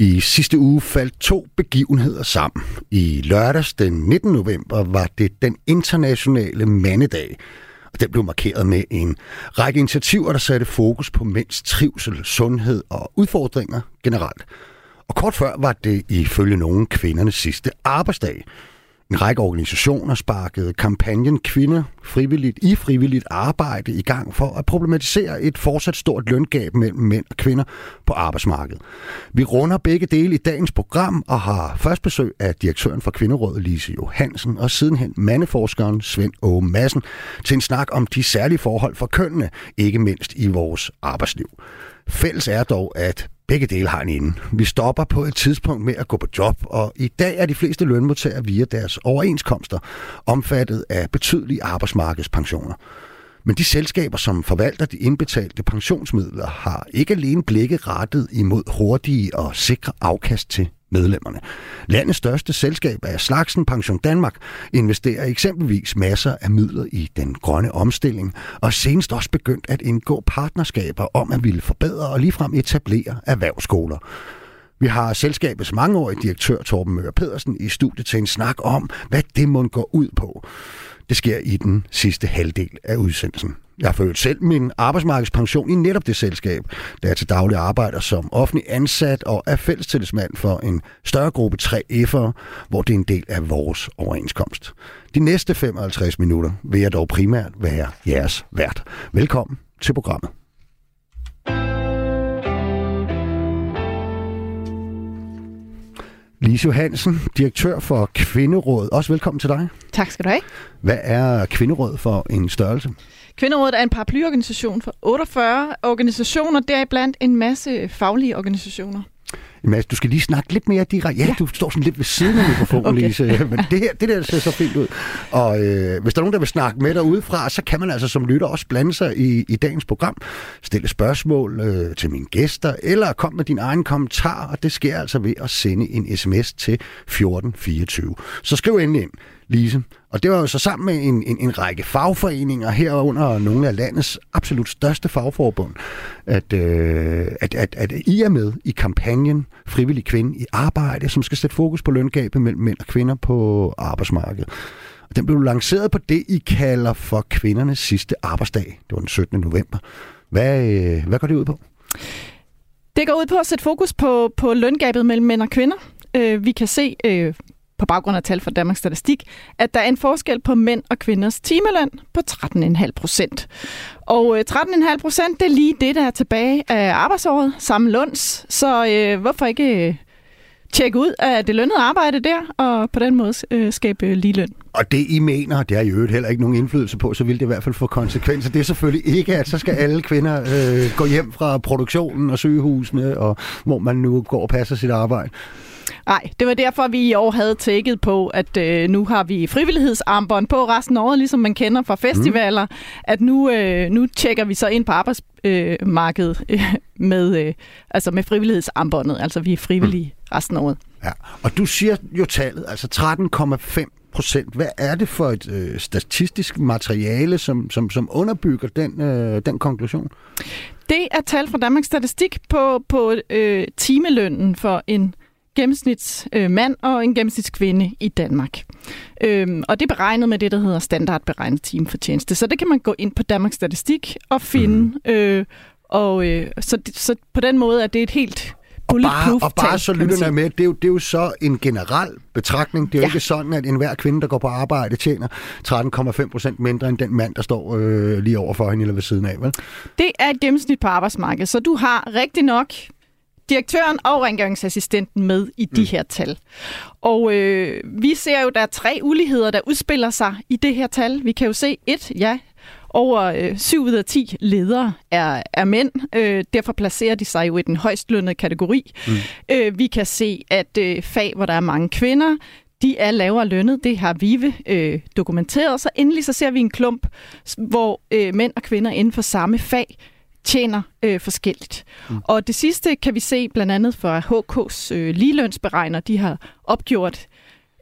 I sidste uge faldt to begivenheder sammen. I lørdags den 19. november var det den internationale mandedag. Og den blev markeret med en række initiativer, der satte fokus på mænds trivsel, sundhed og udfordringer generelt. Og kort før var det ifølge nogen kvindernes sidste arbejdsdag. En række organisationer sparkede kampagnen Kvinder frivilligt i frivilligt arbejde i gang for at problematisere et fortsat stort løngab mellem mænd og kvinder på arbejdsmarkedet. Vi runder begge dele i dagens program og har først besøg af direktøren for Kvinderådet Lise Johansen og sidenhen mandeforskeren Svend Åge Madsen til en snak om de særlige forhold for kønnene, ikke mindst i vores arbejdsliv. Fælles er dog, at Begge dele har en ende. Vi stopper på et tidspunkt med at gå på job, og i dag er de fleste lønmodtagere via deres overenskomster omfattet af betydelige arbejdsmarkedspensioner. Men de selskaber, som forvalter de indbetalte pensionsmidler, har ikke alene blikket rettet imod hurtige og sikre afkast til medlemmerne. Landets største selskab af Slagsen Pension Danmark investerer eksempelvis masser af midler i den grønne omstilling, og senest også begyndt at indgå partnerskaber om at ville forbedre og ligefrem etablere erhvervsskoler. Vi har selskabets mangeårige direktør Torben Møller Pedersen i studiet til en snak om, hvad det må gå ud på. Det sker i den sidste halvdel af udsendelsen. Jeg har selv min arbejdsmarkedspension i netop det selskab, der er til daglig arbejder som offentlig ansat og er fællestillidsmand for en større gruppe 3F'ere, hvor det er en del af vores overenskomst. De næste 55 minutter vil jeg dog primært være jeres vært. Velkommen til programmet. Lise Johansen, direktør for Kvinderådet. Også velkommen til dig. Tak skal du have. Hvad er Kvinderådet for en størrelse? Kvinderådet er en paraplyorganisation for 48 organisationer, deriblandt en masse faglige organisationer. Mads, du skal lige snakke lidt mere direkte. Ja, ja, du står sådan lidt ved siden af mikrofonen, okay. Lise. Men det her, det der ser så fint ud. Og øh, hvis der er nogen, der vil snakke med dig udefra, så kan man altså som lytter også blande sig i, i dagens program. Stille spørgsmål øh, til mine gæster, eller kom med din egen kommentar, og det sker altså ved at sende en sms til 1424. Så skriv endelig ind. Lise. Og det var jo så sammen med en, en, en række fagforeninger herunder nogle af landets absolut største fagforbund, at, øh, at, at, at I er med i kampagnen Frivillig Kvinde i Arbejde, som skal sætte fokus på løngabet mellem mænd og kvinder på arbejdsmarkedet. Og den blev lanceret på det, I kalder for kvindernes sidste arbejdsdag. Det var den 17. november. Hvad, øh, hvad går det ud på? Det går ud på at sætte fokus på, på løngabet mellem mænd og kvinder. Øh, vi kan se øh, på baggrund af tal fra Danmarks Statistik, at der er en forskel på mænd og kvinders timeløn på 13,5 procent. Og øh, 13,5 procent, det er lige det, der er tilbage af arbejdsåret, samme løns. Så øh, hvorfor ikke øh, tjekke ud af det lønnede arbejde der, og på den måde øh, skabe øh, ligeløn? Og det I mener, det har I øvrigt heller ikke nogen indflydelse på, så vil det i hvert fald få konsekvenser. Det er selvfølgelig ikke, at så skal alle kvinder øh, gå hjem fra produktionen og sygehusene, og hvor man nu går og passer sit arbejde. Nej, det var derfor, vi i år havde tækket på, at øh, nu har vi frivillighedsarmbånd på resten af året, ligesom man kender fra festivaler. Mm. At nu, øh, nu tjekker vi så ind på arbejdsmarkedet øh, med, øh, altså med frivillighedsarmbåndet. Altså vi er frivillige mm. resten af året. Ja, og du siger jo tallet, altså 13,5 procent. Hvad er det for et øh, statistisk materiale, som, som, som underbygger den, øh, den konklusion? Det er tal fra Danmarks Statistik på, på øh, timelønnen for en gennemsnitsmand øh, mand og en gennemsnitskvinde i Danmark. Øhm, og det er beregnet med det, der hedder standardberegnet timefortjeneste. Så det kan man gå ind på Danmarks Statistik og finde. Mm. Øh, og øh, så, så på den måde er det et helt og bare, og bare så lytterne med, det er, jo, det er jo så en generel betragtning. Det er jo ja. ikke sådan, at enhver kvinde, der går på arbejde, tjener 13,5 procent mindre end den mand, der står øh, lige over for hende eller ved siden af. Vel? Det er et gennemsnit på arbejdsmarkedet, så du har rigtig nok direktøren og rengøringsassistenten med i de mm. her tal. Og øh, vi ser jo, der er tre uligheder, der udspiller sig i det her tal. Vi kan jo se et, ja, over øh, 7 ud af 10 ledere er, er mænd. Øh, derfor placerer de sig jo i den højst lønnede kategori. Mm. Øh, vi kan se, at øh, fag, hvor der er mange kvinder, de er lavere lønnet. Det har Vive øh, dokumenteret. Så endelig så ser vi en klump, hvor øh, mænd og kvinder inden for samme fag tjener øh, forskelligt. Mm. Og det sidste kan vi se blandt andet fra HK's øh, ligelønsberegner. De har opgjort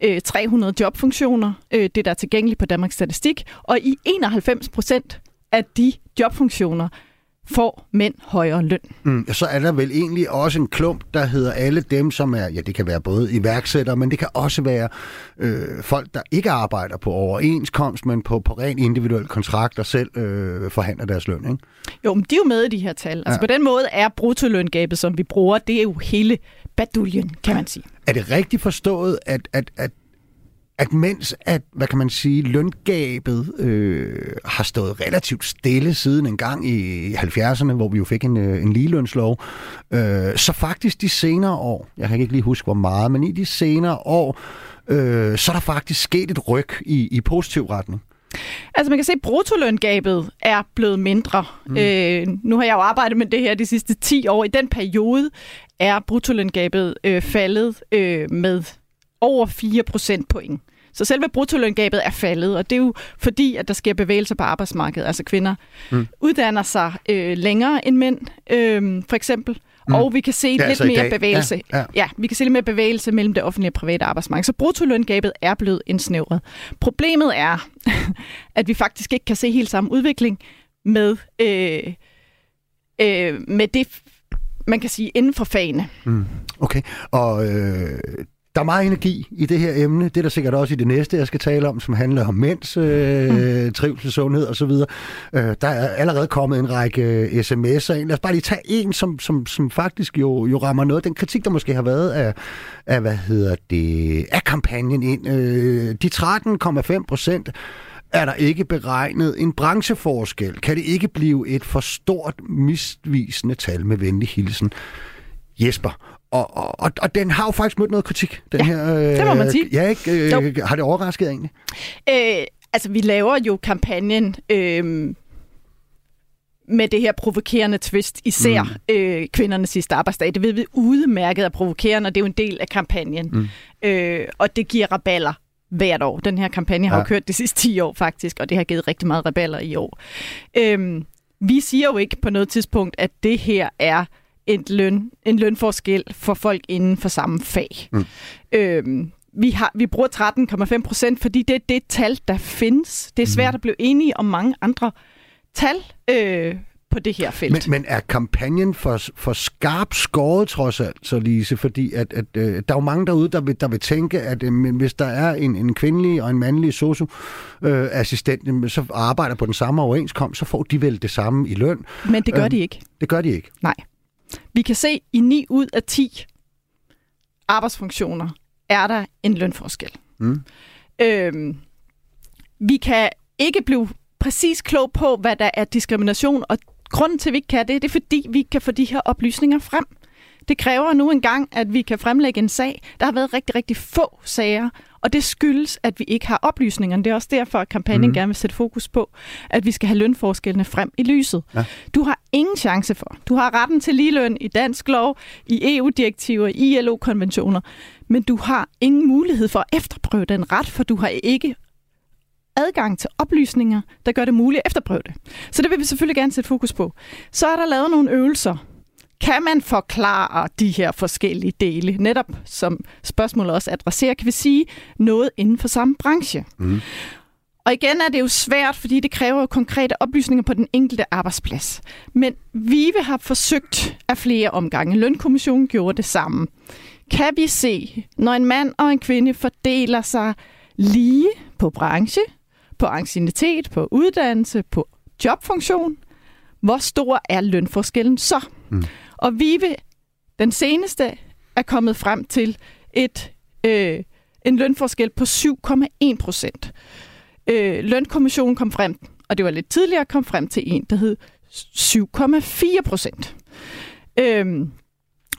øh, 300 jobfunktioner, øh, det der er tilgængeligt på Danmarks Statistik, og i 91 procent af de jobfunktioner får mænd højere løn. Mm, så er der vel egentlig også en klump, der hedder alle dem, som er, ja det kan være både iværksættere, men det kan også være øh, folk, der ikke arbejder på overenskomst, men på, på ren individuel kontrakt og selv øh, forhandler deres løn, ikke? Jo, men de er jo med i de her tal. Altså ja. på den måde er bruttoløngabet, som vi bruger, det er jo hele baduljen, kan man sige. Er det rigtigt forstået, at, at, at at mens at, hvad kan man sige, løngabet øh, har stået relativt stille siden en gang i 70'erne, hvor vi jo fik en, øh, en ligelønslov, øh, så faktisk de senere år, jeg kan ikke lige huske hvor meget, men i de senere år, øh, så er der faktisk sket et ryg i, i positiv retning. Altså man kan se, at bruttoløngabet er blevet mindre. Mm. Øh, nu har jeg jo arbejdet med det her de sidste 10 år. I den periode er bruttoløngabet øh, faldet øh, med over 4 procent point. Så selve bruttoløngabet er faldet, og det er jo fordi, at der sker bevægelser på arbejdsmarkedet. Altså kvinder mm. uddanner sig øh, længere end mænd, øh, for eksempel. Mm. Og vi kan se ja, lidt altså mere bevægelse. Ja, ja. ja, vi kan se lidt mere bevægelse mellem det offentlige og private arbejdsmarked. Så bruttoløngabet er blevet indsnævret. Problemet er, at vi faktisk ikke kan se helt samme udvikling med, øh, øh, med det, man kan sige, inden for fagene. Mm. Okay, og øh, der er meget energi i det her emne. Det er der sikkert også i det næste, jeg skal tale om, som handler om mænds øh, mm. trivsel, sundhed osv. Øh, der er allerede kommet en række øh, sms'er ind. Lad os bare lige tage en, som, som, som faktisk jo, jo rammer noget. Den kritik, der måske har været af, af hvad hedder det, af kampagnen ind. Øh, de 13,5 procent er der ikke beregnet en brancheforskel. Kan det ikke blive et for stort misvisende tal med venlig hilsen? Jesper. Og, og, og den har jo faktisk mødt noget kritik, den ja, her... Øh, det må man sige. Ja, ikke? Øh, har det overrasket egentlig? Øh, altså, vi laver jo kampagnen... Øh, med det her provokerende twist, især mm. øh, kvindernes sidste arbejdsdag. Det ved vi udmærket er provokerende, og det er jo en del af kampagnen. Mm. Øh, og det giver raballer hvert år. Den her kampagne har ja. jo kørt de sidste 10 år faktisk, og det har givet rigtig meget raballer i år. Øh, vi siger jo ikke på noget tidspunkt, at det her er en, løn, en lønforskel for folk inden for samme fag. Mm. Øhm, vi, har, vi bruger 13,5 procent, fordi det er det tal, der findes. Det er svært mm. at blive enige om mange andre tal øh, på det her felt. Men, men er kampagnen for, for skarp skåret trods alt, så Lise? Fordi at, at, øh, der er jo mange derude, der vil, der vil tænke, at øh, hvis der er en, en kvindelig og en mandlig socioassistent, øh, så arbejder på den samme overenskomst, så får de vel det samme i løn. Men det gør øh, de ikke. Det gør de ikke? Nej. Vi kan se, i 9 ud af 10 arbejdsfunktioner er der en lønforskel. Mm. Øhm, vi kan ikke blive præcis klog på, hvad der er diskrimination, og grunden til, at vi ikke kan det, det er, fordi vi kan få de her oplysninger frem. Det kræver nu engang, at vi kan fremlægge en sag. Der har været rigtig, rigtig få sager, og det skyldes, at vi ikke har oplysningerne. Det er også derfor, at kampagnen mm. gerne vil sætte fokus på, at vi skal have lønforskellene frem i lyset. Ja. Du har ingen chance for. Du har retten til ligeløn i dansk lov, i EU-direktiver, i ILO-konventioner, men du har ingen mulighed for at efterprøve den ret, for du har ikke adgang til oplysninger, der gør det muligt at efterprøve det. Så det vil vi selvfølgelig gerne sætte fokus på. Så er der lavet nogle øvelser, kan man forklare de her forskellige dele? Netop som spørgsmålet også adresserer, kan vi sige noget inden for samme branche. Mm. Og igen er det jo svært, fordi det kræver jo konkrete oplysninger på den enkelte arbejdsplads. Men VIVE har forsøgt af flere omgange. Lønkommissionen gjorde det samme. Kan vi se, når en mand og en kvinde fordeler sig lige på branche, på ancienitet, på uddannelse, på jobfunktion, hvor stor er lønforskellen så? Mm. Og Vive, den seneste, er kommet frem til et øh, en lønforskel på 7,1 procent. Øh, lønkommissionen kom frem, og det var lidt tidligere, kom frem til en, der hed 7,4 procent. Øh,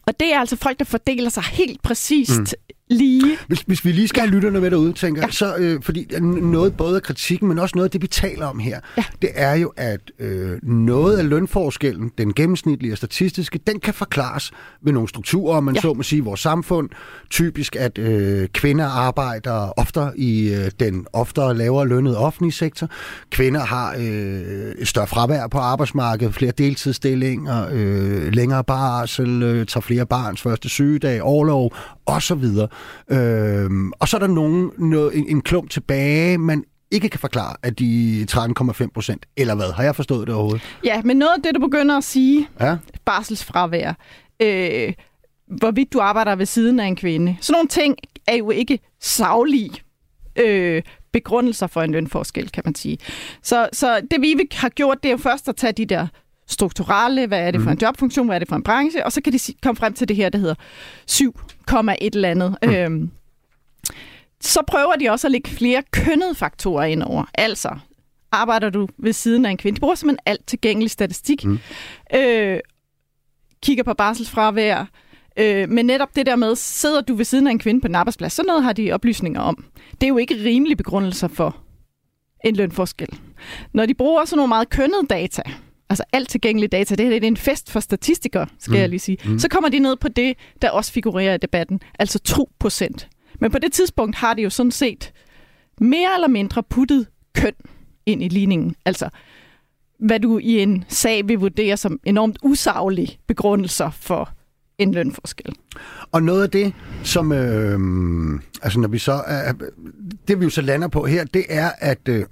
og det er altså folk, der fordeler sig helt præcist mm lige. Hvis, hvis vi lige skal have lytterne med derude, tænker ja. så øh, fordi noget både af kritikken, men også noget af det, vi taler om her, ja. det er jo, at øh, noget af lønforskellen, den gennemsnitlige og statistiske, den kan forklares ved nogle strukturer, man ja. så må sige, i vores samfund. Typisk, at øh, kvinder arbejder oftere i øh, den oftere lavere lønnede offentlige sektor. Kvinder har øh, et større fravær på arbejdsmarkedet, flere deltidsstillinger, øh, længere barsel, øh, tager flere barns første sygedag, overlov, osv. Øh, og så er der nogen, noget, en, en klump tilbage, man ikke kan forklare, at de 13,5 procent, eller hvad? Har jeg forstået det overhovedet? Ja, men noget af det, du begynder at sige, Ja. barselsfravær, øh, hvorvidt du arbejder ved siden af en kvinde. Sådan nogle ting er jo ikke savlige øh, begrundelser for en lønforskel, kan man sige. Så, så det vi har gjort, det er jo først at tage de der strukturelle, hvad er det for en jobfunktion, hvad er det for en branche, og så kan de komme frem til det her, der hedder 7, et eller andet. Mm. Øhm, så prøver de også at lægge flere kønnede faktorer ind over. Altså, arbejder du ved siden af en kvinde? De bruger simpelthen alt tilgængelig statistik. Mm. Øh, kigger på barselsfravær, øh, men netop det der med, sidder du ved siden af en kvinde på en arbejdsplads, så noget har de oplysninger om. Det er jo ikke rimelige begrundelser for en lønforskel. Når de bruger sådan nogle meget kønnede data, altså alt tilgængelig data, det, her, det er en fest for statistikere, skal mm. jeg lige sige, mm. så kommer de ned på det, der også figurerer i debatten, altså 2 procent. Men på det tidspunkt har de jo sådan set mere eller mindre puttet køn ind i ligningen. Altså, hvad du i en sag vil vurdere som enormt usaglige begrundelser for en lønforskel. Og noget af det, som øh, altså når vi så er, det vi jo så lander på her, det er, at, øh,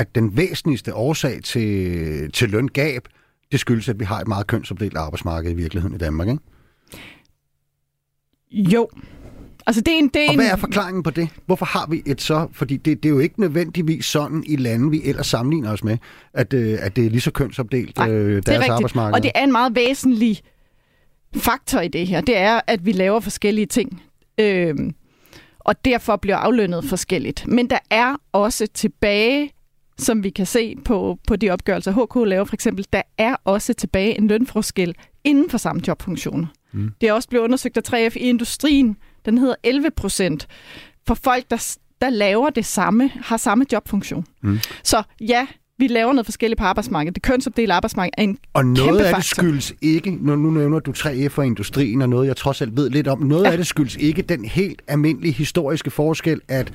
at den væsentligste årsag til, til løngab, det skyldes, at vi har et meget kønsopdelt arbejdsmarked i virkeligheden i Danmark, ikke? Jo. Altså, det er en, det er Og hvad er forklaringen på det? Hvorfor har vi et så... Fordi det, det er jo ikke nødvendigvis sådan i lande, vi ellers sammenligner os med, at, øh, at det er lige så kønsopdelt, Nej, øh, det er deres rigtigt. arbejdsmarked. Og det er en meget væsentlig faktor i det her. Det er, at vi laver forskellige ting. Øhm, og derfor bliver aflønnet forskelligt. Men der er også tilbage, som vi kan se på, på de opgørelser, HK laver for eksempel, der er også tilbage en lønforskel inden for samme jobfunktioner. Mm. Det er også blevet undersøgt af 3F i industrien. Den hedder 11 procent. For folk, der, der laver det samme, har samme jobfunktion. Mm. Så ja, vi laver noget forskelligt på arbejdsmarkedet. Det kønsopdelte arbejdsmarked er en Og noget kæmpe af det faktor. skyldes ikke, når nu nævner du 3F og industrien og noget, jeg trods alt ved lidt om, noget ja. af det skyldes ikke den helt almindelige historiske forskel, at,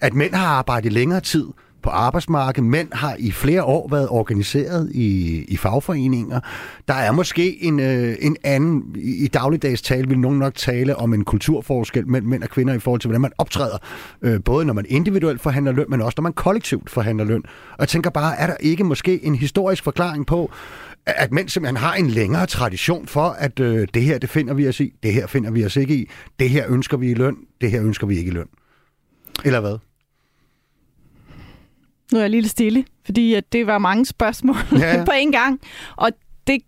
at mænd har arbejdet længere tid på arbejdsmarkedet. Mænd har i flere år været organiseret i, i fagforeninger. Der er måske en, øh, en anden, i, i dagligdags tale vil nogen nok tale om en kulturforskel mellem mænd og kvinder i forhold til, hvordan man optræder. Øh, både når man individuelt forhandler løn, men også når man kollektivt forhandler løn. Og jeg tænker bare, er der ikke måske en historisk forklaring på, at mænd simpelthen har en længere tradition for, at øh, det her, det finder vi os i, det her finder vi os ikke i, det her ønsker vi i løn, det her ønsker vi ikke i løn. Eller hvad? Nu er jeg lige lidt stille, fordi at det var mange spørgsmål Ja, på en gang. Og det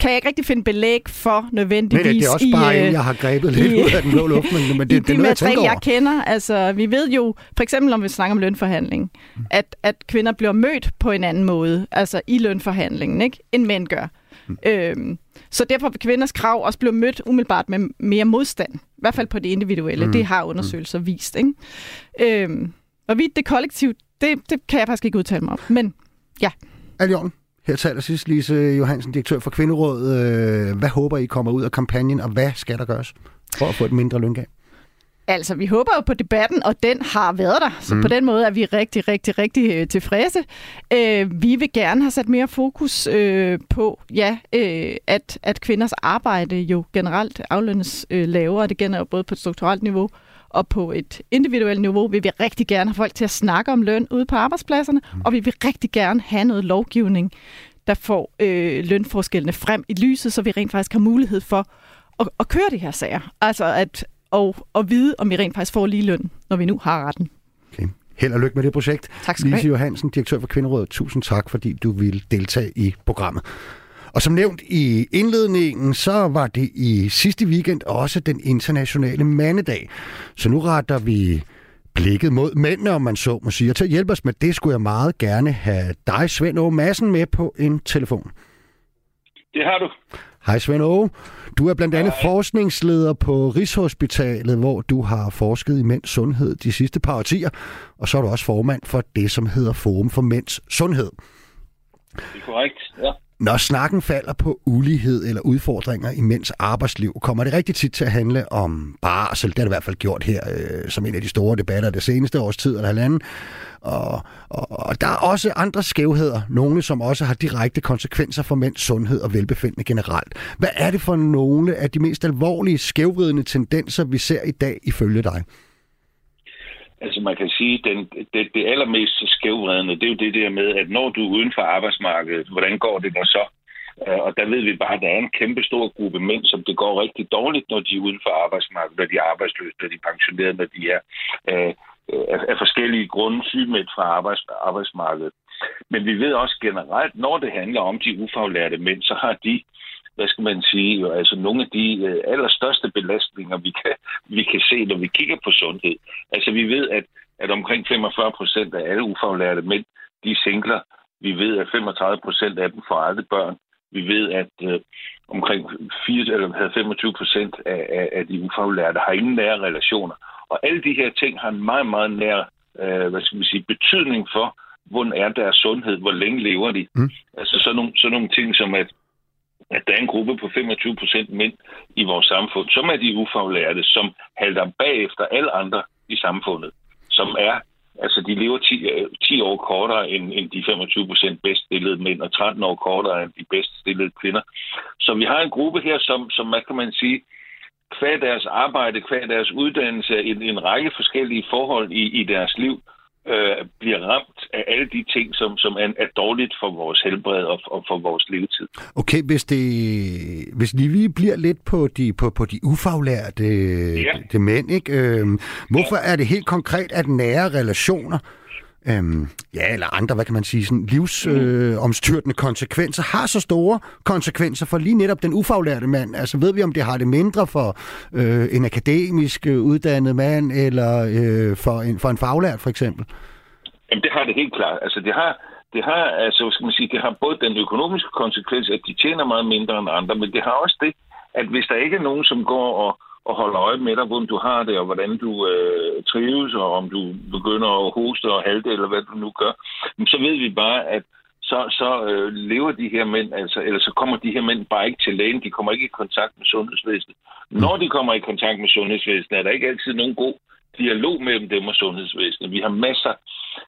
kan jeg ikke rigtig finde belæg for nødvendigvis det er også i, bare øh, en, jeg har grebet lidt i- ud af den blå luft, men, men det, i det er det noget, jeg tænker over. jeg kender. Altså, vi ved jo, for eksempel om vi snakker om lønforhandling, at, at kvinder bliver mødt på en anden måde, altså i lønforhandlingen, ikke, end mænd gør. Mm. Øhm, så derfor vil kvinders krav også blive mødt umiddelbart med mere modstand. I hvert fald på det individuelle. Mm. Det har undersøgelser mm. vist. Ikke? Øhm, hvorvidt det kollektivt, det, det kan jeg faktisk ikke udtale mig om. Men ja, orden? Her taler sidst Lise Johansen, direktør for Kvinderådet. Øh, Hvad håber I kommer ud af kampagnen, og hvad skal der gøres for at få et mindre løngab? Altså, vi håber jo på debatten, og den har været der. Så mm. på den måde er vi rigtig, rigtig, rigtig øh, tilfredse. Øh, vi vil gerne have sat mere fokus øh, på, ja, øh, at, at kvinders arbejde jo generelt aflønnes øh, lavere. Det gælder jo både på et strukturelt niveau og på et individuelt niveau vil vi rigtig gerne have folk til at snakke om løn ude på arbejdspladserne, mm. og vi vil rigtig gerne have noget lovgivning, der får øh, lønforskellene frem i lyset, så vi rent faktisk har mulighed for at, at køre de her sager. Altså at og, og vide, om vi rent faktisk får lige løn, når vi nu har retten. Okay. Held og lykke med det projekt. Tak skal du Lise have. Johansen, direktør for Kvinderådet, tusind tak, fordi du ville deltage i programmet. Og som nævnt i indledningen, så var det i sidste weekend også den internationale mandedag. Så nu retter vi blikket mod mændene, om man så må sige. Og til at hjælpe os med det, skulle jeg meget gerne have dig, Svend Åge Madsen, med på en telefon. Det har du. Hej Svend Åge. Du er blandt andet forskningsleder på Rigshospitalet, hvor du har forsket i mænds sundhed de sidste par årtier. Og så er du også formand for det, som hedder Forum for Mænds Sundhed. Det er korrekt. Ja. Når snakken falder på ulighed eller udfordringer i mænds arbejdsliv, kommer det rigtig tit til at handle om barsel. Det har det i hvert fald gjort her øh, som en af de store debatter det seneste års tid eller halvanden. Og, og, og der er også andre skævheder, nogle som også har direkte konsekvenser for mænds sundhed og velbefindende generelt. Hvad er det for nogle af de mest alvorlige skævvridende tendenser, vi ser i dag ifølge dig? Altså man kan sige, den, det, det allermest skævvredende, det er jo det der med, at når du er uden for arbejdsmarkedet, hvordan går det der så? Øh, og der ved vi bare, at der er en kæmpe stor gruppe mænd, som det går rigtig dårligt, når de er uden for arbejdsmarkedet, når de er arbejdsløse, når de er pensioneret, når de er øh, af forskellige grunde sygemeldt fra arbejds, arbejdsmarkedet. Men vi ved også generelt, når det handler om de ufaglærte mænd, så har de hvad skal man sige, jo, altså nogle af de øh, allerstørste belastninger, vi kan, vi kan se, når vi kigger på sundhed. Altså vi ved, at, at omkring 45 procent af alle ufaglærte mænd, de er singler. Vi ved, at 35 procent af dem får aldrig børn. Vi ved, at øh, omkring 4, eller 25 procent af, af, af de ufaglærte har ingen nære relationer. Og alle de her ting har en meget, meget nær øh, hvad skal man sige, betydning for, hvordan er deres sundhed, hvor længe lever de. Mm. Altså sådan nogle, sådan nogle ting som, at at der er en gruppe på 25 procent mænd i vores samfund, som er de ufaglærte, som halter bagefter alle andre i samfundet, som er, altså de lever 10, 10 øh, år kortere end, end de 25 procent bedst stillede mænd, og 13 år kortere end de bedst stillede kvinder. Så vi har en gruppe her, som, som hvad kan man sige, kvad deres arbejde, kvad deres uddannelse, en, en række forskellige forhold i, i deres liv, øh, bliver ramt af alle de ting, som, som er, er dårligt for vores helbred og, og for vores levetid. Okay, hvis, det, hvis lige bliver lidt på de, på, på de ufaglærte ja. de mænd, ikke? Øh, hvorfor ja. er det helt konkret, at nære relationer øhm, ja, eller andre, hvad kan man sige, sådan livsomstyrtende øh, konsekvenser, har så store konsekvenser for lige netop den ufaglærte mand. Altså ved vi, om det har det mindre for øh, en akademisk øh, uddannet mand, eller øh, for, en, for en faglært for eksempel? Jamen det har det helt klart. Altså det har, det har, altså, skal man sige, det har både den økonomiske konsekvens, at de tjener meget mindre end andre, men det har også det, at hvis der ikke er nogen, som går og og holder øje med dig, hvordan du har det, og hvordan du øh, trives, og om du begynder at hoste og halte, eller hvad du nu gør, så ved vi bare, at så, så øh, lever de her mænd, altså, eller så kommer de her mænd bare ikke til lægen, de kommer ikke i kontakt med sundhedsvæsenet. Når de kommer i kontakt med sundhedsvæsenet, er der ikke altid nogen god dialog mellem dem og sundhedsvæsenet. Vi har masser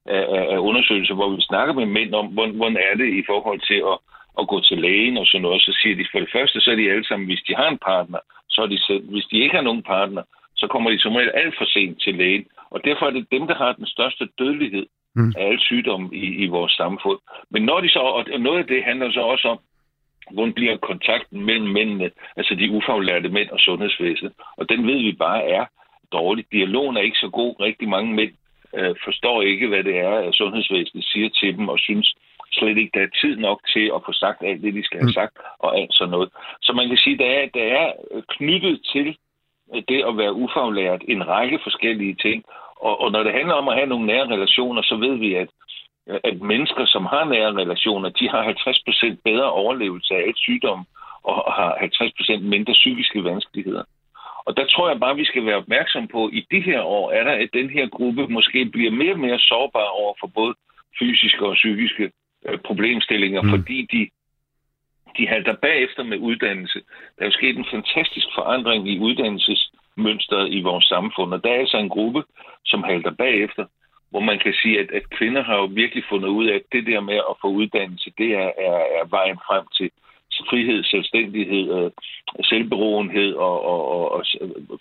af, af undersøgelser, hvor vi snakker med mænd om, hvordan, hvordan er det i forhold til at, at gå til lægen og sådan noget. Så siger de, for det første, så er de alle sammen, hvis de har en partner, så er de selv. Hvis de ikke har nogen partner, så kommer de som regel alt for sent til lægen. Og derfor er det dem, der har den største dødelighed mm. af alle sygdomme i, i vores samfund. Men når de så, og noget af det handler så også om, hvordan bliver kontakten mellem mændene, altså de ufaglærte mænd og sundhedsvæsenet. Og den ved vi bare er dårlig. Dialogen er ikke så god. Rigtig mange mænd øh, forstår ikke, hvad det er, at sundhedsvæsenet siger til dem, og synes slet ikke, der er tid nok til at få sagt alt det, de skal have mm. sagt, og alt sådan noget. Så man kan sige, der er, der er knyttet til det at være ufaglært en række forskellige ting. Og, og når det handler om at have nogle nære relationer, så ved vi, at, at mennesker, som har nære relationer, de har 50% bedre overlevelse af et sygdom, og har 50% mindre psykiske vanskeligheder. Og der tror jeg bare, vi skal være opmærksom på, at i de her år er der, at den her gruppe måske bliver mere og mere sårbar over for både fysiske og psykiske øh, problemstillinger, mm. fordi de, de halter bagefter med uddannelse. Der er jo sket en fantastisk forandring i uddannelsesmønstret i vores samfund, og der er altså en gruppe, som halter bagefter, hvor man kan sige, at, at kvinder har jo virkelig fundet ud af, at det der med at få uddannelse, det er, er, er vejen frem til, frihed, selvstændighed, øh, selvberoenhed og, og, og, og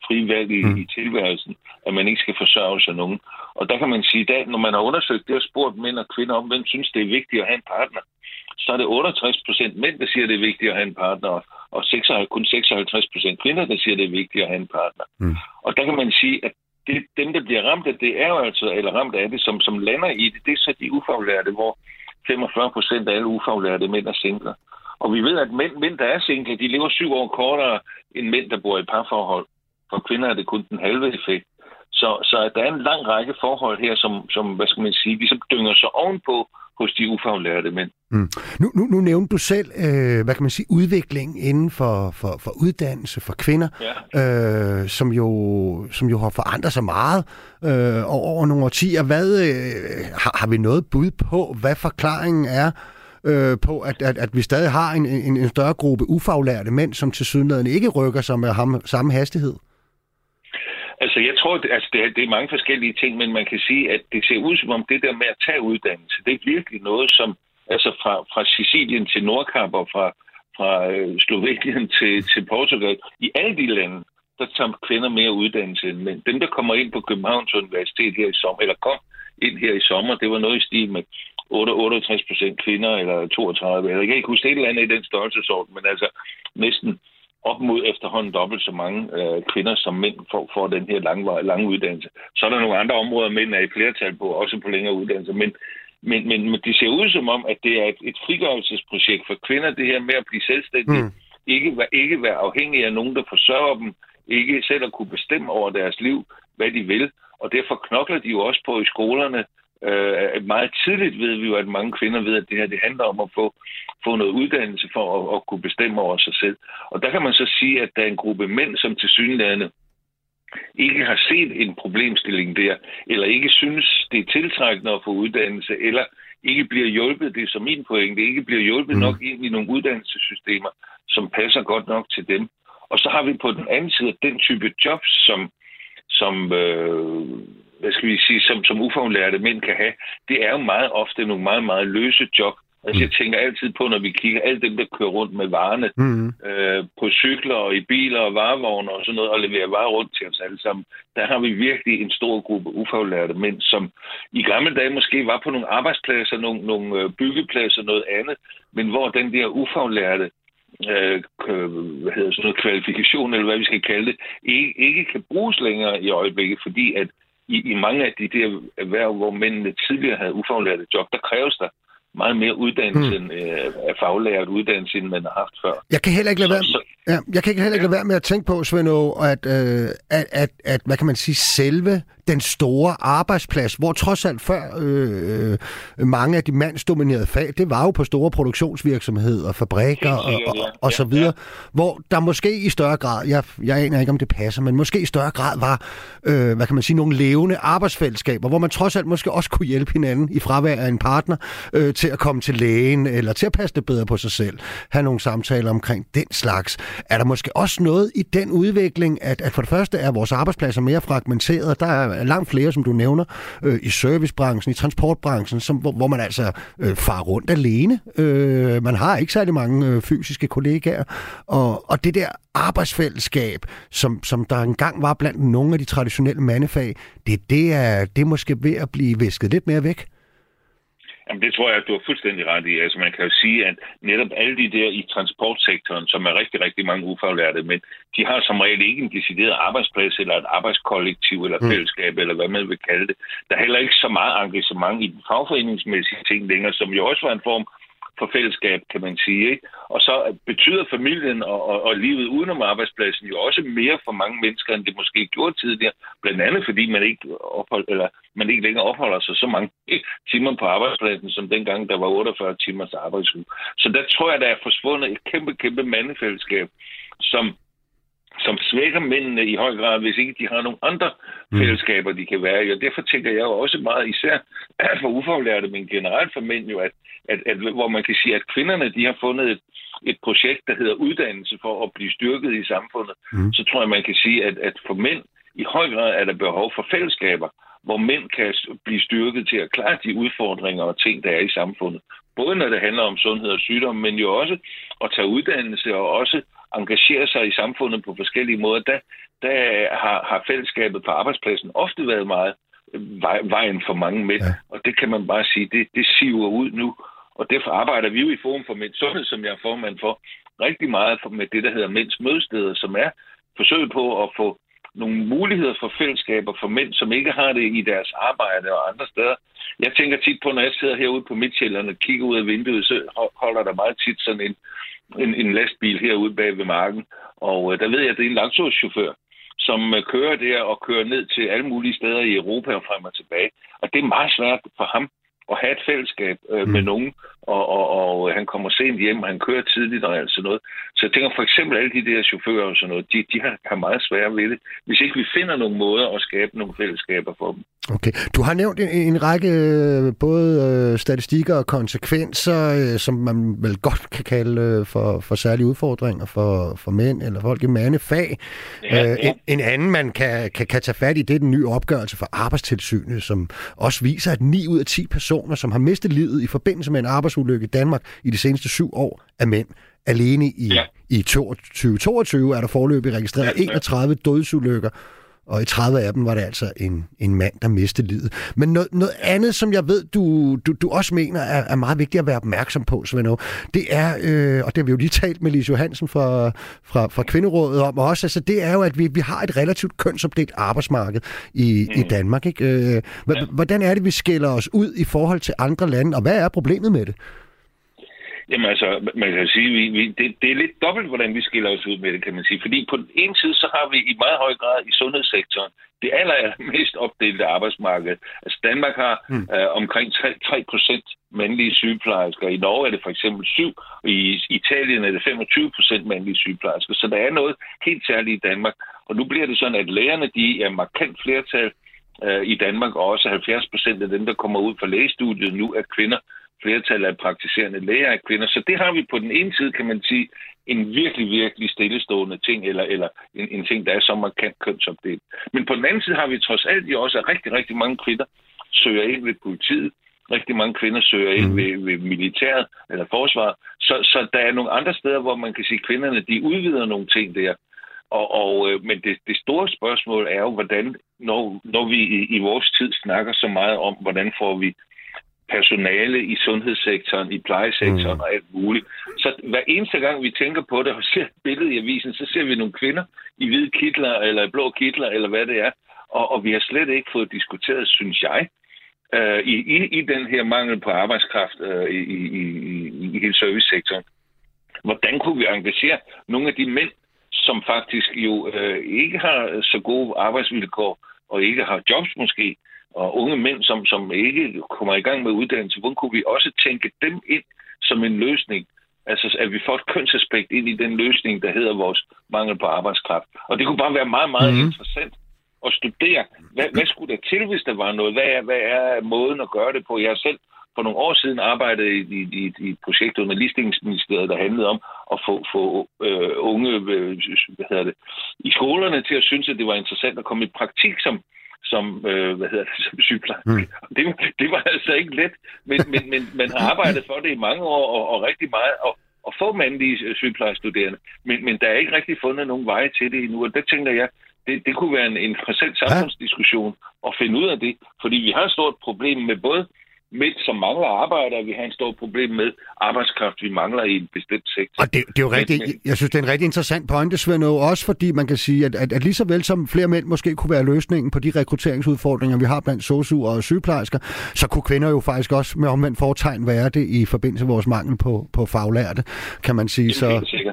frivalg i, mm. i tilværelsen, at man ikke skal forsørge sig nogen. Og der kan man sige, at når man har undersøgt det og spurgt mænd og kvinder om, hvem synes, det er vigtigt at have en partner, så er det 68 procent mænd, der siger, det er vigtigt at have en partner, og 56, kun 56 procent kvinder, der siger, det er vigtigt at have en partner. Mm. Og der kan man sige, at det, dem, der bliver ramt af det, er jo altså, eller ramt af det, som, som lander i det, det er så de ufaglærte, hvor 45 procent af alle ufaglærte mænd er singler. Og vi ved, at mænd, mænd der er single, de lever syv år kortere end mænd, der bor i parforhold. For kvinder er det kun den halve effekt. Så, så der er en lang række forhold her, som, som hvad skal man sige, ligesom dynger sig ovenpå hos de ufaglærte mænd. Mm. Nu, nu, nu nævnte du selv, øh, hvad kan man sige, udvikling inden for, for, for uddannelse for kvinder, ja. øh, som, jo, som jo har forandret sig meget øh, over nogle årtier. Hvad, øh, har, har vi noget bud på, hvad forklaringen er øh, på, at, at, at vi stadig har en, en, en større gruppe ufaglærte mænd, som til sydenladen ikke rykker sig med ham, samme hastighed? Altså, jeg tror, det, altså, det, er, det er mange forskellige ting, men man kan sige, at det ser ud som om det der med at tage uddannelse, det er virkelig noget, som altså fra, fra Sicilien til Nordkap og fra, fra øh, Slovenien til, til Portugal, i alle de lande, der tager kvinder mere uddannelse end mænd. Dem, der kommer ind på Københavns Universitet her i sommer, eller kom ind her i sommer, det var noget i stil med 68 procent kvinder, eller 32, eller jeg kan ikke huske et eller andet i den størrelsesorden, men altså næsten op mod efterhånden dobbelt så mange øh, kvinder som mænd får, får den her lange, lange uddannelse. Så er der nogle andre områder, mænd er i flertal på, også på længere uddannelse, men, men, men, men det ser ud som om, at det er et, et frigørelsesprojekt for kvinder, det her med at blive selvstændige, mm. ikke, ikke være afhængige af nogen, der forsørger dem, ikke selv at kunne bestemme over deres liv, hvad de vil, og derfor knokler de jo også på i skolerne, Øh, meget tidligt ved vi jo, at mange kvinder ved, at det her det handler om at få, få noget uddannelse for at, at kunne bestemme over sig selv. Og der kan man så sige, at der er en gruppe mænd, som til synligheden ikke har set en problemstilling der, eller ikke synes, det er tiltrækkende at få uddannelse, eller ikke bliver hjulpet, det er som min pointe, ikke bliver hjulpet mm. nok ind i nogle uddannelsessystemer, som passer godt nok til dem. Og så har vi på den anden side den type jobs, som, som øh, hvad skal vi sige, som, som ufaglærte mænd kan have, det er jo meget ofte nogle meget, meget løse job. Altså, jeg mm. tænker altid på, når vi kigger alle dem, der kører rundt med varerne mm. øh, på cykler og i biler og varevogne og sådan noget, og leverer varer rundt til os alle sammen. Der har vi virkelig en stor gruppe ufaglærte mænd, som i gamle dage måske var på nogle arbejdspladser, nogle, nogle øh, byggepladser, noget andet, men hvor den der ufaglærte øh, hvad hedder sådan noget, kvalifikation, eller hvad vi skal kalde det, ikke, ikke kan bruges længere i øjeblikket, fordi at i, i mange af de der erhverv, hvor mændene tidligere havde ufaglærte job, der kræves der meget mere uddannelse hmm. end øh, faglært uddannelse, end man har haft før. Jeg kan heller ikke lade være, så, ja, jeg kan heller ikke lade være med at tænke på, Svend, at, øh, at, at, at, hvad kan man sige, selve den store arbejdsplads, hvor trods alt før øh, øh, mange af de mandsdominerede fag, det var jo på store produktionsvirksomheder, fabrikker og, og, og så videre, hvor der måske i større grad, jeg, jeg aner ikke om det passer, men måske i større grad var, øh, hvad kan man sige, nogle levende arbejdsfællesskaber, hvor man trods alt måske også kunne hjælpe hinanden i fravær af en partner øh, til at komme til lægen, eller til at passe det bedre på sig selv, have nogle samtaler omkring den slags. Er der måske også noget i den udvikling, at, at for det første er vores arbejdspladser mere fragmenteret, der er langt flere, som du nævner, øh, i servicebranchen, i transportbranchen, som, hvor, hvor man altså øh, far rundt alene. Øh, man har ikke særlig mange øh, fysiske kollegaer. Og, og det der arbejdsfællesskab, som, som der engang var blandt nogle af de traditionelle mandefag, det, det, er, det er måske ved at blive visket lidt mere væk. Jamen, det tror jeg, at du har fuldstændig ret i. Altså, man kan jo sige, at netop alle de der i transportsektoren, som er rigtig, rigtig mange ufaglærte, men de har som regel ikke en decideret arbejdsplads eller et arbejdskollektiv eller mm. fællesskab, eller hvad man vil kalde det. Der er heller ikke så meget engagement i den fagforeningsmæssige ting længere, som jo også var en form for fællesskab, kan man sige. Ikke? Og så betyder familien og, og, og livet udenom arbejdspladsen jo også mere for mange mennesker, end det måske gjorde tidligere. Blandt andet fordi man ikke, ophold, eller man ikke længere opholder sig så mange timer på arbejdspladsen, som dengang der var 48 timers arbejdsuge. Så der tror jeg, der er forsvundet et kæmpe, kæmpe mandefællesskab, som som svækker mændene i høj grad, hvis ikke de har nogle andre mm. fællesskaber, de kan være i. Og derfor tænker jeg jo også meget især for ufaglærte, men generelt for mænd jo, at, at, at hvor man kan sige, at kvinderne de har fundet et, et projekt, der hedder uddannelse for at blive styrket i samfundet, mm. så tror jeg, man kan sige, at, at for mænd i høj grad er der behov for fællesskaber, hvor mænd kan blive styrket til at klare de udfordringer og ting, der er i samfundet. Både når det handler om sundhed og sygdom, men jo også at tage uddannelse og også engagere sig i samfundet på forskellige måder, der, der har, har fællesskabet på arbejdspladsen ofte været meget vej, vejen for mange mænd. Ja. Og det kan man bare sige, det, det siver ud nu. Og derfor arbejder vi jo i Forum for Mænd Sundhed, som jeg er formand for, rigtig meget for, med det, der hedder Mænds Mødesteder, som er forsøg på at få nogle muligheder for fællesskaber for mænd, som ikke har det i deres arbejde og andre steder. Jeg tænker tit på, når jeg sidder herude på Midtjylland og kigger ud af vinduet, så holder der meget tit sådan en en, en lastbil herude bag ved marken. Og øh, der ved jeg, at det er en langtogschauffør, som øh, kører der og kører ned til alle mulige steder i Europa og frem og tilbage. Og det er meget svært for ham at have et fællesskab øh, mm. med nogen, og, og, og han kommer sent hjem, og han kører tidligt og alt sådan noget. Så jeg tænker for eksempel alle de der chauffører og sådan noget, de, de har, har meget svært ved det, hvis ikke vi finder nogle måder at skabe nogle fællesskaber for dem. Okay. Du har nævnt en, en række øh, både øh, statistikker og konsekvenser, øh, som man vel godt kan kalde øh, for, for særlige udfordringer for, for mænd eller folk i mandefag. Ja, øh, ja. En, en anden, man kan, kan, kan tage fat i, det er den nye opgørelse for arbejdstilsynet, som også viser, at 9 ud af 10 personer, som har mistet livet i forbindelse med en arbejdsulykke, i Danmark i de seneste syv år af mænd. Alene i, ja. i 2022 er der forløbig registreret ja, ja. 31 dødsulykker og i 30 af dem var det altså en, en mand, der mistede livet. Men noget, noget andet, som jeg ved, du, du, du også mener er, er meget vigtigt at være opmærksom på, Svend det er, øh, og det har vi jo lige talt med Lise Johansen fra, fra, fra Kvinderådet om også, altså det er jo, at vi, vi har et relativt kønsopdelt arbejdsmarked i, mm. i Danmark. Ikke? Øh, hvordan er det, vi skiller os ud i forhold til andre lande, og hvad er problemet med det? Jamen altså, man kan sige, vi, vi, det, det er lidt dobbelt, hvordan vi skiller os ud med det, kan man sige. Fordi på den ene side, så har vi i meget høj grad i sundhedssektoren det aller, aller mest opdelte arbejdsmarked. Altså Danmark har mm. øh, omkring 3, 3 procent mandlige sygeplejersker. I Norge er det for eksempel 7, og i Italien er det 25 procent mandlige sygeplejersker. Så der er noget helt særligt i Danmark. Og nu bliver det sådan, at lægerne de er markant flertal øh, i Danmark, og også 70 procent af dem, der kommer ud fra lægestudiet nu, er kvinder flertal af praktiserende læger er kvinder. Så det har vi på den ene side, kan man sige, en virkelig, virkelig stillestående ting, eller, eller en, en ting, der er så markant kønsopdelt. Men på den anden side har vi trods alt jo også, at rigtig, rigtig mange kvinder søger ind ved politiet. Rigtig mange kvinder søger ind mm. ved, ved militæret eller forsvaret. Så, så der er nogle andre steder, hvor man kan sige, at kvinderne de udvider nogle ting der. Og, og, øh, men det, det store spørgsmål er jo, hvordan, når, når vi i, i vores tid snakker så meget om, hvordan får vi personale i sundhedssektoren, i plejesektoren mm. og alt muligt. Så hver eneste gang, vi tænker på det og ser et billede i avisen, så ser vi nogle kvinder i hvide kitler, eller blå kitler, eller hvad det er. Og, og vi har slet ikke fået diskuteret, synes jeg, øh, i, i, i den her mangel på arbejdskraft øh, i, i, i, i hele servicesektoren. Hvordan kunne vi engagere nogle af de mænd, som faktisk jo øh, ikke har så gode arbejdsvilkår, og ikke har jobs måske, og unge mænd, som, som ikke kommer i gang med uddannelse, hvordan kunne vi også tænke dem ind som en løsning? Altså, at vi får et kønsaspekt ind i den løsning, der hedder vores mangel på arbejdskraft. Og det kunne bare være meget, meget mm. interessant at studere, hvad, hvad skulle der til, hvis der var noget? Hvad er, hvad er måden at gøre det på? Jeg selv for nogle år siden arbejdet i, i, i, i et projekt under Ligestillingsministeriet, der handlede om at få, få øh, unge øh, hvad hedder det, i skolerne til at synes, at det var interessant at komme i praktik som, som, øh, hvad hedder det, som sygeplejerske. Mm. Det, det var altså ikke let, men, men, men man har arbejdet for det i mange år, og, og rigtig meget, og, og få mandlige sygeplejestuderende. Men, men der er ikke rigtig fundet nogen veje til det endnu, og der tænker jeg, det, det kunne være en interessant samfundsdiskussion at finde ud af det, fordi vi har et stort problem med både mænd, som mangler arbejde, vi har en stor problem med arbejdskraft, vi mangler i en bestemt sektor. Og det, det er jo rigtigt, jeg synes, det er en rigtig interessant pointe, Svend, også fordi man kan sige, at, at, at lige så vel som flere mænd måske kunne være løsningen på de rekrutteringsudfordringer, vi har blandt sosu og sygeplejersker, så kunne kvinder jo faktisk også med omvendt fortegn være det i forbindelse med vores mangel på, på faglærte, kan man sige. Så,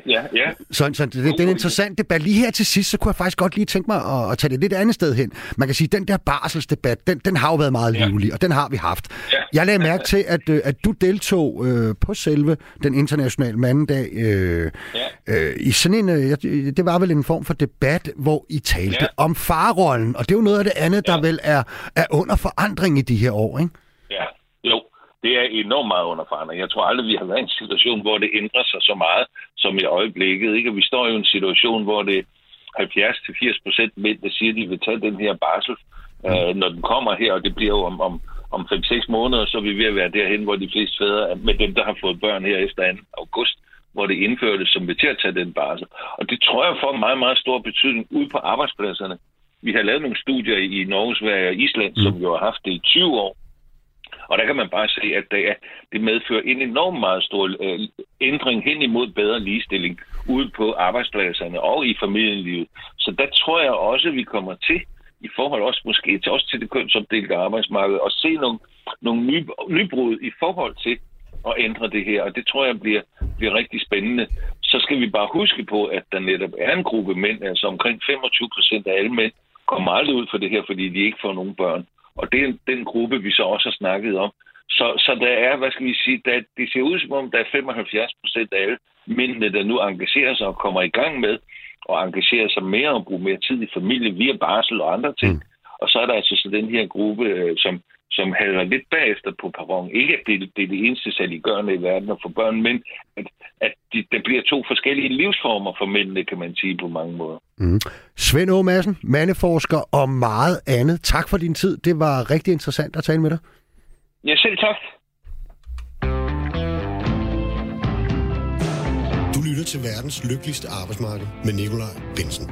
ja, ja. så, så det, det er en interessant debat. Lige her til sidst, så kunne jeg faktisk godt lige tænke mig at, at tage det lidt andet sted hen. Man kan sige, at den der barselsdebat, den, den har jo været meget ja. livlig, og den har vi haft. Ja. Jeg lagde mærke til, at, øh, at du deltog øh, på selve den internationale mandedag øh, ja. øh, i sådan en, øh, det var vel en form for debat, hvor I talte ja. om farrollen, og det er jo noget af det andet, ja. der vel er, er under forandring i de her år, ikke? Ja, jo. Det er enormt meget under forandring. Jeg tror aldrig, vi har været i en situation, hvor det ændrer sig så meget som i øjeblikket. Ikke? Og vi står i en situation, hvor det 70-80 procent mænd, der siger, at de vil tage den her barsel, mm. øh, når den kommer her, og det bliver jo om, om om 5-6 måneder, så er vi ved at være derhen, hvor de fleste fædre, med dem, der har fået børn her efter 2. august, hvor det indførtes, som vil til at tage den barsel. Og det tror jeg får meget, meget stor betydning ude på arbejdspladserne. Vi har lavet nogle studier i Norge, Sverige og Island, mm. som jo har haft det i 20 år. Og der kan man bare se, at det, er, det medfører en enorm meget stor øh, ændring hen imod bedre ligestilling ude på arbejdspladserne og i familielivet. Så der tror jeg også, at vi kommer til i forhold også måske til, også til det kønsopdelte arbejdsmarked, og se nogle, nogle nye, nybrud i forhold til at ændre det her, og det tror jeg bliver, bliver rigtig spændende. Så skal vi bare huske på, at der netop er en gruppe mænd, altså omkring 25 procent af alle mænd, kommer aldrig ud for det her, fordi de ikke får nogen børn. Og det er den gruppe, vi så også har snakket om. Så, så der er, hvad skal vi sige, der, det ser ud som om, der er 75 procent af alle mændene, der nu engagerer sig og kommer i gang med og engagere sig mere og bruge mere tid i familie via barsel og andre ting. Mm. Og så er der altså så den her gruppe, øh, som, som halder lidt bagefter på perron. Ikke at det, det er det eneste saliggørende i verden at få børn, men at, at de, der bliver to forskellige livsformer for mændene, kan man sige på mange måder. Mm. Svend Aage Madsen, mandeforsker og meget andet. Tak for din tid. Det var rigtig interessant at tale med dig. Ja, selv tak. Lytter til verdens lykkeligste arbejdsmarked med Nikolaj Bensen.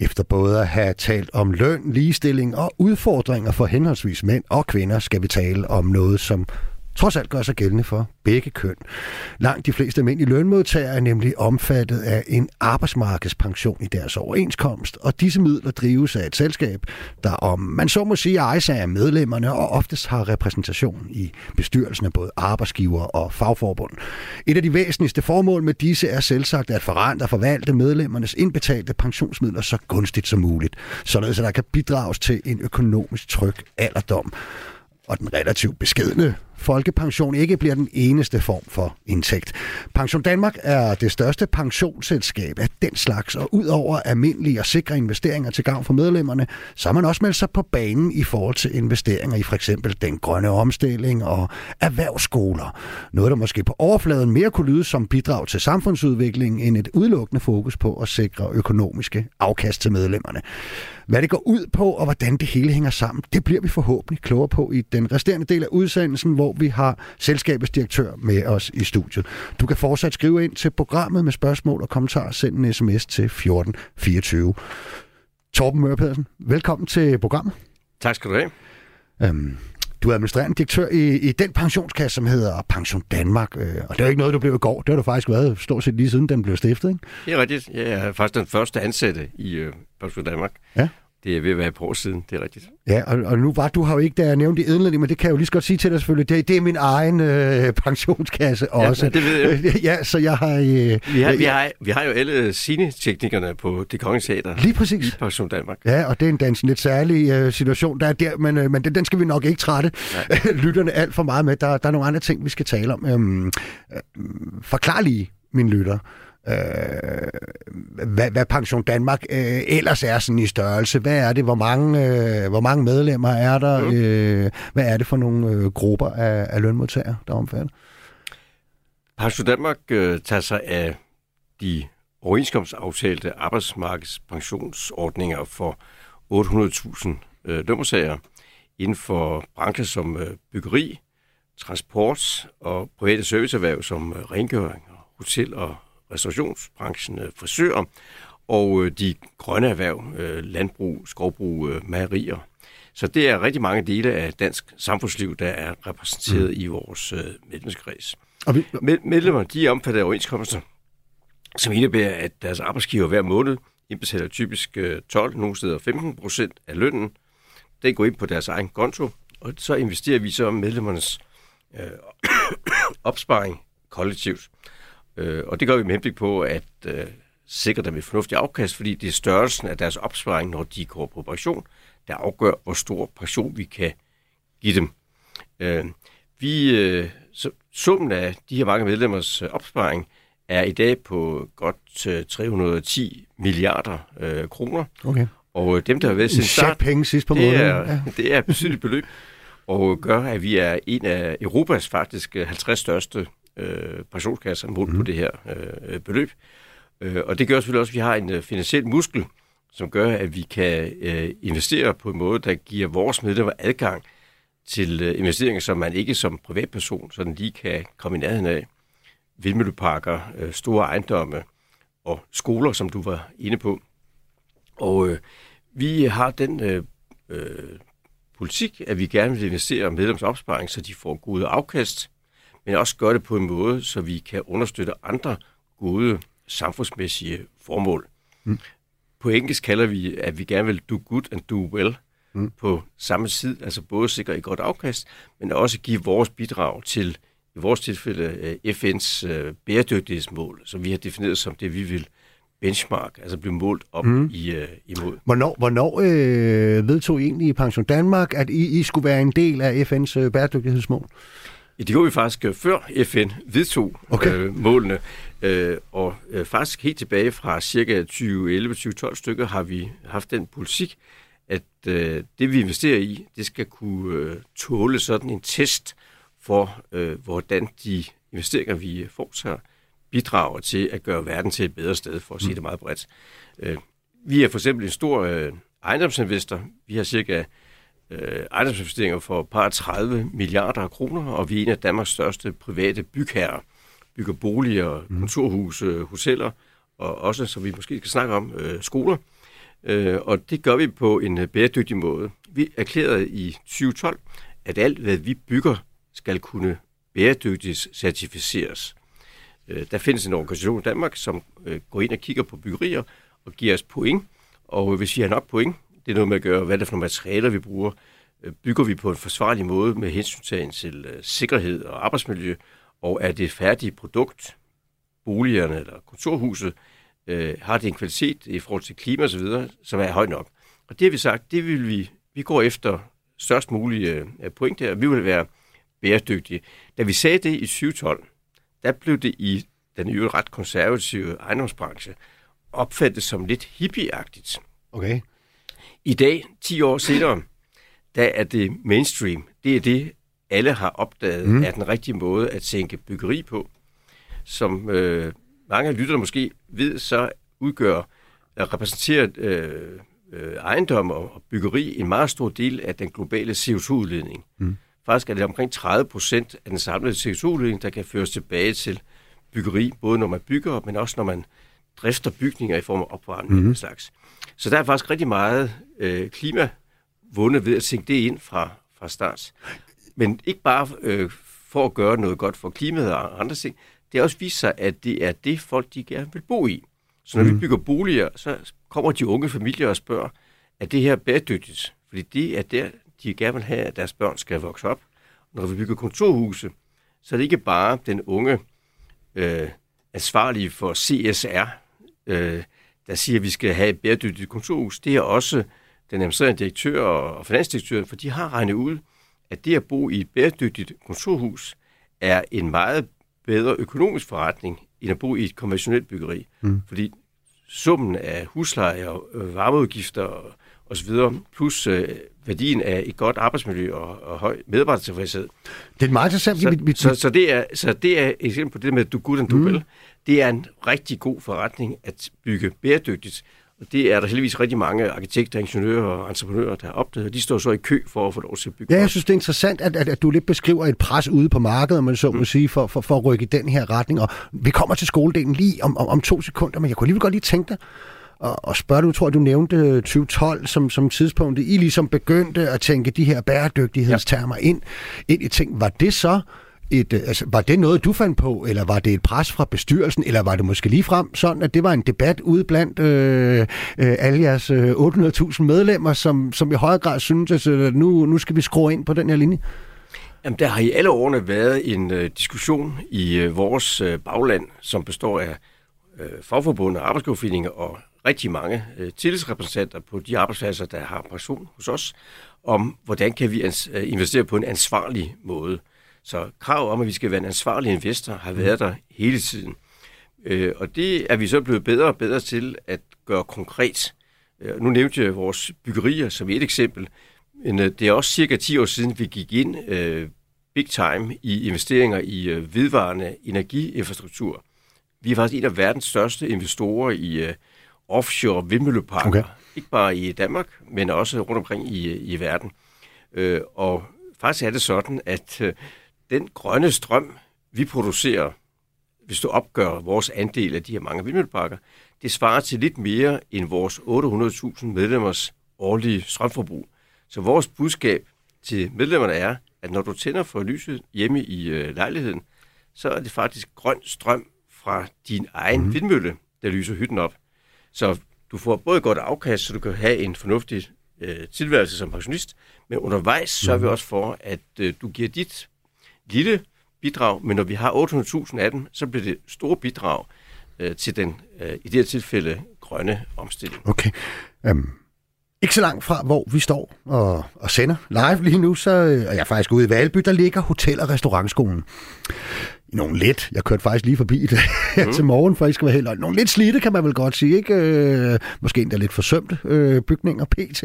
Efter både at have talt om løn, ligestilling og udfordringer for henholdsvis mænd og kvinder, skal vi tale om noget, som trods alt gør sig gældende for begge køn. Langt de fleste almindelige lønmodtagere er nemlig omfattet af en arbejdsmarkedspension i deres overenskomst, og disse midler drives af et selskab, der om man så må sige ejes af medlemmerne og oftest har repræsentation i bestyrelsen af både arbejdsgiver og fagforbund. Et af de væsentligste formål med disse er selvsagt at forrente og forvalte medlemmernes indbetalte pensionsmidler så gunstigt som muligt, således at der kan bidrages til en økonomisk tryg alderdom og den relativt beskedne folkepension ikke bliver den eneste form for indtægt. Pension Danmark er det største pensionsselskab af den slags, og udover almindelige og sikre investeringer til gavn for medlemmerne, så har man også meldt sig på banen i forhold til investeringer i for eksempel den grønne omstilling og erhvervsskoler. Noget, der måske på overfladen mere kunne lyde som bidrag til samfundsudviklingen end et udelukkende fokus på at sikre økonomiske afkast til medlemmerne. Hvad det går ud på, og hvordan det hele hænger sammen, det bliver vi forhåbentlig klogere på i den resterende del af udsendelsen, hvor vi har selskabets direktør med os i studiet. Du kan fortsat skrive ind til programmet med spørgsmål og kommentarer. Send en sms til 1424. Torben Møre Pedersen, velkommen til programmet. Tak skal du have. Øhm, du er administrerende direktør i, i den pensionskasse, som hedder Pension Danmark. Øh, og det er jo ikke noget, du blev i går. Det har du faktisk været stort set lige siden den blev stiftet, ikke? Det er rigtigt. Jeg er faktisk den første ansatte i øh, Pension Danmark. Ja. Det er ved at være på år siden, det er rigtigt. Ja, og, og nu var du har jo ikke, da jeg nævnte i indledning, men det kan jeg jo lige så godt sige til dig selvfølgelig. Det, det er min egen øh, pensionskasse også. Ja, det ved jeg. ja, så jeg har... Øh, Vi har, vi har, vi har jo alle sine-teknikerne på Det Kongelige Teater Lige præcis. i Pension Danmark. Ja, og det er en, en lidt særlig øh, situation, der er der, men, øh, men den, den skal vi nok ikke trætte lytterne alt for meget med. Der, der er nogle andre ting, vi skal tale om. Øhm, øh, forklar lige, min lytter, øh, hvad, hvad Pension Danmark øh, ellers er sådan i størrelse. Hvad er det? Hvor mange, øh, hvor mange medlemmer er der? Mm. Øh, hvad er det for nogle øh, grupper af, af lønmodtagere, der er omfattet? Pension Danmark øh, tager sig af de overenskomstaftalte arbejdsmarkedspensionsordninger for 800.000 øh, lønmodtagere inden for brancher som øh, byggeri, transport og private serviceerhverv som øh, rengøring, og hotel- og restaurationsbranchen, øh, frisører og øh, de grønne erhverv, øh, landbrug, skovbrug, mejerier. Så det er rigtig mange dele af dansk samfundsliv, der er repræsenteret mm. i vores medlemskreds. Vi, Med- Medlemmer de af overenskomster, som indebærer, at deres arbejdsgiver hver måned indbetaler typisk øh, 12, nogle steder 15 procent af lønnen. Den går ind på deres egen konto, og så investerer vi så medlemmernes øh, opsparing kollektivt. Øh, og det gør vi med henblik på at øh, sikre dem et fornuftigt afkast, fordi det er størrelsen af deres opsparing, når de går på pension, der afgør, hvor stor pension vi kan give dem. Øh, vi, øh, så, summen af de her mange medlemmers øh, opsparing er i dag på godt øh, 310 milliarder øh, kroner. okay. Og øh, dem, der har været En siden start, penge sidst på det måneden. er, ja. det er et betydeligt beløb, og gør, at vi er en af Europas faktisk øh, 50 største øh, pensionskasser målt mm. på det her øh, beløb. Øh, og det gør selvfølgelig også, at vi har en øh, finansiel muskel, som gør, at vi kan øh, investere på en måde, der giver vores medlemmer adgang til øh, investeringer, som man ikke som privatperson sådan lige kan komme i nærheden af. Vindmølleparker, øh, store ejendomme og skoler, som du var inde på. Og øh, vi har den øh, øh, politik, at vi gerne vil investere medlemsopsparing, så de får gode afkast, men også gøre det på en måde, så vi kan understøtte andre gode samfundsmæssige formål. Mm. På engelsk kalder vi, at vi gerne vil do good and do well mm. på samme tid, altså både sikre et godt afkast, men også give vores bidrag til, i vores tilfælde, øh, FN's øh, bæredygtighedsmål, som vi har defineret som det, vi vil benchmark, altså blive målt op mm. i, øh, imod. Hvornår, hvornår øh, vedtog I egentlig i Pension Danmark, at I, I skulle være en del af FN's øh, bæredygtighedsmål? Det gjorde vi faktisk øh, før FN vedtog Okay. øh, målene, øh, og øh, faktisk helt tilbage fra cirka 2011-2012 stykker har vi haft den politik, at øh, det vi investerer i, det skal kunne øh, tåle sådan en test for, øh, hvordan de investeringer, vi foretager, bidrager til at gøre verden til et bedre sted, for at sige det meget bredt. Øh, vi er for eksempel en stor øh, ejendomsinvestor. Vi har cirka øh, ejendomsinvesteringer for et par 30 milliarder kroner, og vi er en af Danmarks største private bygherrer. Bygger boliger, kontorhuse, hoteller, og også, som vi måske skal snakke om, øh, skoler. Øh, og det gør vi på en øh, bæredygtig måde. Vi erklærede i 2012, at alt, hvad vi bygger, skal kunne bæredygtigt certificeres. Øh, der findes en organisation i Danmark, som øh, går ind og kigger på byggerier og giver os point. Og hvis vi har nok point, det er noget med at gøre, hvad er det for nogle materialer, vi bruger, øh, bygger vi på en forsvarlig måde med hensyn til øh, sikkerhed og arbejdsmiljø, og er det færdige produkt, boligerne eller kontorhuset, øh, har det en kvalitet i forhold til klima osv., som er høj nok. Og det har vi sagt, det vil vi, vi går efter størst mulige øh, point der, vi vil være bæredygtige. Da vi sagde det i 2012, der blev det i den øvrigt ret konservative ejendomsbranche opfattet som lidt hippieagtigt. Okay. I dag, 10 år senere, der er det mainstream. Det er det, alle har opdaget, mm. er den rigtige måde at tænke byggeri på. Som øh, mange af lytterne måske ved, så udgør at repræsentere øh, øh, ejendom og byggeri en meget stor del af den globale CO2-udledning. Mm. Faktisk er det omkring 30 procent af den samlede CO2-udledning, der kan føres tilbage til byggeri, både når man bygger, men også når man drifter bygninger i form af opvarmning mm. og slags. Så der er faktisk rigtig meget øh, klima vundet ved at tænke det ind fra, fra start. Men ikke bare øh, for at gøre noget godt for klimaet og andre ting. Det har også vist sig, at det er det, folk de gerne vil bo i. Så når mm. vi bygger boliger, så kommer de unge familier og spørger, er det her bæredygtigt? Fordi det er der, de gerne vil have, at deres børn skal vokse op. Når vi bygger kontorhuse, så er det ikke bare den unge øh, ansvarlige for CSR, øh, der siger, at vi skal have et bæredygtigt kontorhus. Det er også den administrerende direktør og finansdirektøren, for de har regnet ud, at det at bo i et bæredygtigt kontorhus er en meget bedre økonomisk forretning, end at bo i et konventionelt byggeri. Mm. Fordi summen af husleje og øh, varmeudgifter og, og så videre, plus øh, værdien af et godt arbejdsmiljø og, og høj medarbejdertilfredshed. Det er meget interessant. Så, vi, så, så, det er, så det er et eksempel på det med du good and do mm. well. Det er en rigtig god forretning at bygge bæredygtigt. Og det er der heldigvis rigtig mange arkitekter, ingeniører og entreprenører, der har opdaget. De står så i kø for at få lov til at bygge. Ja, jeg synes, det er interessant, at, at, at du lidt beskriver et pres ude på markedet, man så må mm. sige, for, for, for at rykke i den her retning. Og vi kommer til skoledelen lige om, om, om to sekunder, men jeg kunne alligevel godt lige tænke dig og, og spørge du tror du nævnte 2012 som, som tidspunkt, I ligesom begyndte at tænke de her bæredygtighedstermer ja. ind, ind i ting. Var det så et, øh, altså, var det noget, du fandt på, eller var det et pres fra bestyrelsen, eller var det måske lige frem sådan, at det var en debat ude blandt øh, øh, alle jeres øh, 800.000 medlemmer, som, som i højere grad synes, øh, at nu, nu skal vi skrue ind på den her linje? Jamen, der har i alle årene været en øh, diskussion i øh, vores øh, bagland, som består af øh, fagforbund og arbejdsgiverforeninger og rigtig mange øh, tillidsrepræsentanter på de arbejdspladser, der har pension hos os, om hvordan kan vi ans- investere på en ansvarlig måde. Så krav om, at vi skal være en ansvarlig investor, har været der hele tiden. Øh, og det er vi så blevet bedre og bedre til at gøre konkret. Øh, nu nævnte jeg vores byggerier som et eksempel, men øh, det er også cirka 10 år siden, vi gik ind øh, big time i investeringer i øh, vedvarende energiinfrastruktur. Vi er faktisk en af verdens største investorer i øh, offshore vindmølleparker. Okay. Ikke bare i Danmark, men også rundt omkring i, i verden. Øh, og faktisk er det sådan, at øh, den grønne strøm, vi producerer, hvis du opgør vores andel af de her mange vindmølleparker, det svarer til lidt mere end vores 800.000 medlemmers årlige strømforbrug. Så vores budskab til medlemmerne er, at når du tænder for lyset hjemme i øh, lejligheden, så er det faktisk grøn strøm fra din egen mm. vindmølle, der lyser hytten op. Så du får både godt afkast, så du kan have en fornuftig øh, tilværelse som pensionist, men undervejs sørger vi mhm. også for, at øh, du giver dit lille bidrag, men når vi har 800.000 af dem, så bliver det store bidrag øh, til den, øh, i det her tilfælde, grønne omstilling. Okay. Um, ikke så langt fra, hvor vi står og, og sender live lige nu, så øh, er jeg faktisk ude i Valby, der ligger Hotel- og Restaurantskolen nogle lidt. Jeg kørte faktisk lige forbi det mm. til morgen, for I skal være helt Nogle lidt slidte, kan man vel godt sige. Ikke? Øh, måske endda lidt forsømte øh, bygninger, PT.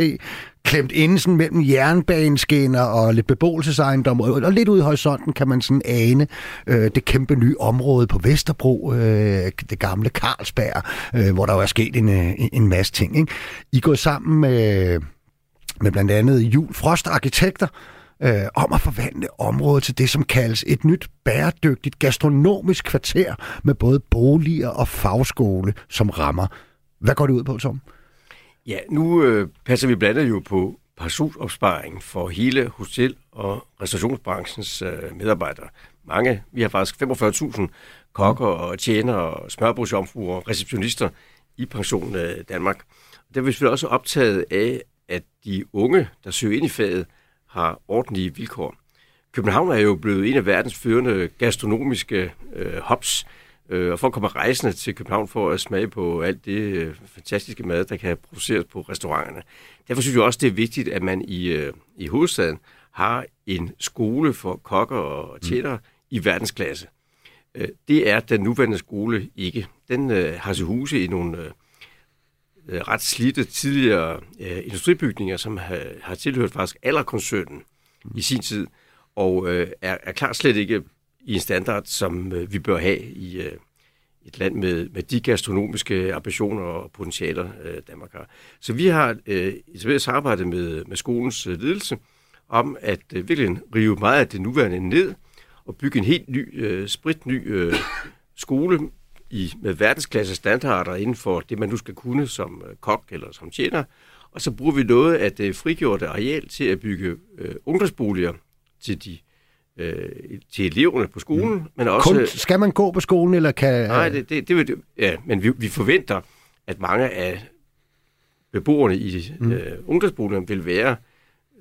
Klemt inden sådan mellem jernbaneskinner og lidt beboelsesejendom. Og, og lidt ude i horisonten kan man sådan ane øh, det kæmpe nye område på Vesterbro, øh, det gamle Carlsberg, øh, hvor der jo er sket en, øh, en, en masse ting. Ikke? I går sammen med med blandt andet Jul Frost Arkitekter, øh, om at forvandle området til det, som kaldes et nyt bæredygtigt gastronomisk kvarter med både boliger og fagskole som rammer. Hvad går det ud på, Tom? Ja, nu øh, passer vi blandt andet jo på pensionsopsparing for hele hotel- og restaurationsbranchens øh, medarbejdere. Mange, vi har faktisk 45.000 kokker og tjenere og smørbrugsomfruer og receptionister i Pension øh, Danmark. Der er vi selvfølgelig også optaget af, at de unge, der søger ind i faget, har ordentlige vilkår. København er jo blevet en af verdens førende gastronomiske øh, hubs, øh, og folk kommer rejsende til København for at smage på alt det øh, fantastiske mad, der kan produceres på restauranterne. Derfor synes jeg også, det er vigtigt, at man i, øh, i hovedstaden har en skole for kokker og tjenere mm. i verdensklasse. Øh, det er den nuværende skole ikke. Den øh, har til huse i nogle øh, øh, ret slidte tidligere øh, industribygninger, som har, har tilhørt faktisk allerkoncernen mm. i sin tid, og øh, er, er klart slet ikke i en standard, som øh, vi bør have i øh, et land med, med de gastronomiske ambitioner og potentialer, øh, Danmark har. Så vi har øh, etableret samarbejde med, med skolens øh, ledelse om at øh, virkelig rive meget af det nuværende ned og bygge en helt ny, øh, spritny øh, skole i, med verdensklasse standarder inden for det, man nu skal kunne som øh, kok eller som tjener. Og så bruger vi noget af det frigjorte areal til at bygge øh, ungdomsboliger til de øh, til eleverne på skolen, mm. men også... Kun, skal man gå på skolen, eller kan... Nej, det, det, det vil, ja, men vi, vi forventer, at mange af beboerne i mm. øh, ungdomsboligerne vil være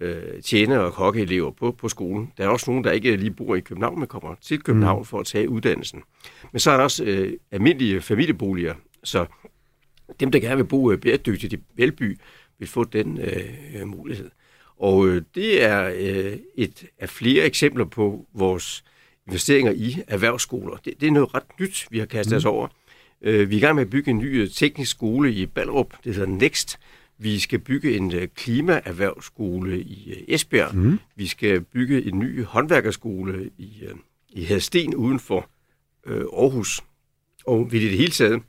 øh, tjener- og kokkeelever på, på skolen. Der er også nogen, der ikke lige bor i København, men kommer til København mm. for at tage uddannelsen. Men så er der også øh, almindelige familieboliger, så dem, der gerne vil bo øh, bæredygtigt i Velby, vil få den øh, mulighed. Og øh, det er øh, et af flere eksempler på vores investeringer i erhvervsskoler. Det, det er noget ret nyt, vi har kastet mm. os over. Øh, vi er i gang med at bygge en ny øh, teknisk skole i Ballerup, det hedder Next. Vi skal bygge en øh, klimaerhvervsskole i øh, Esbjerg. Mm. Vi skal bygge en ny håndværkerskole i, øh, i Hadsten uden for øh, Aarhus. Og vi i det hele taget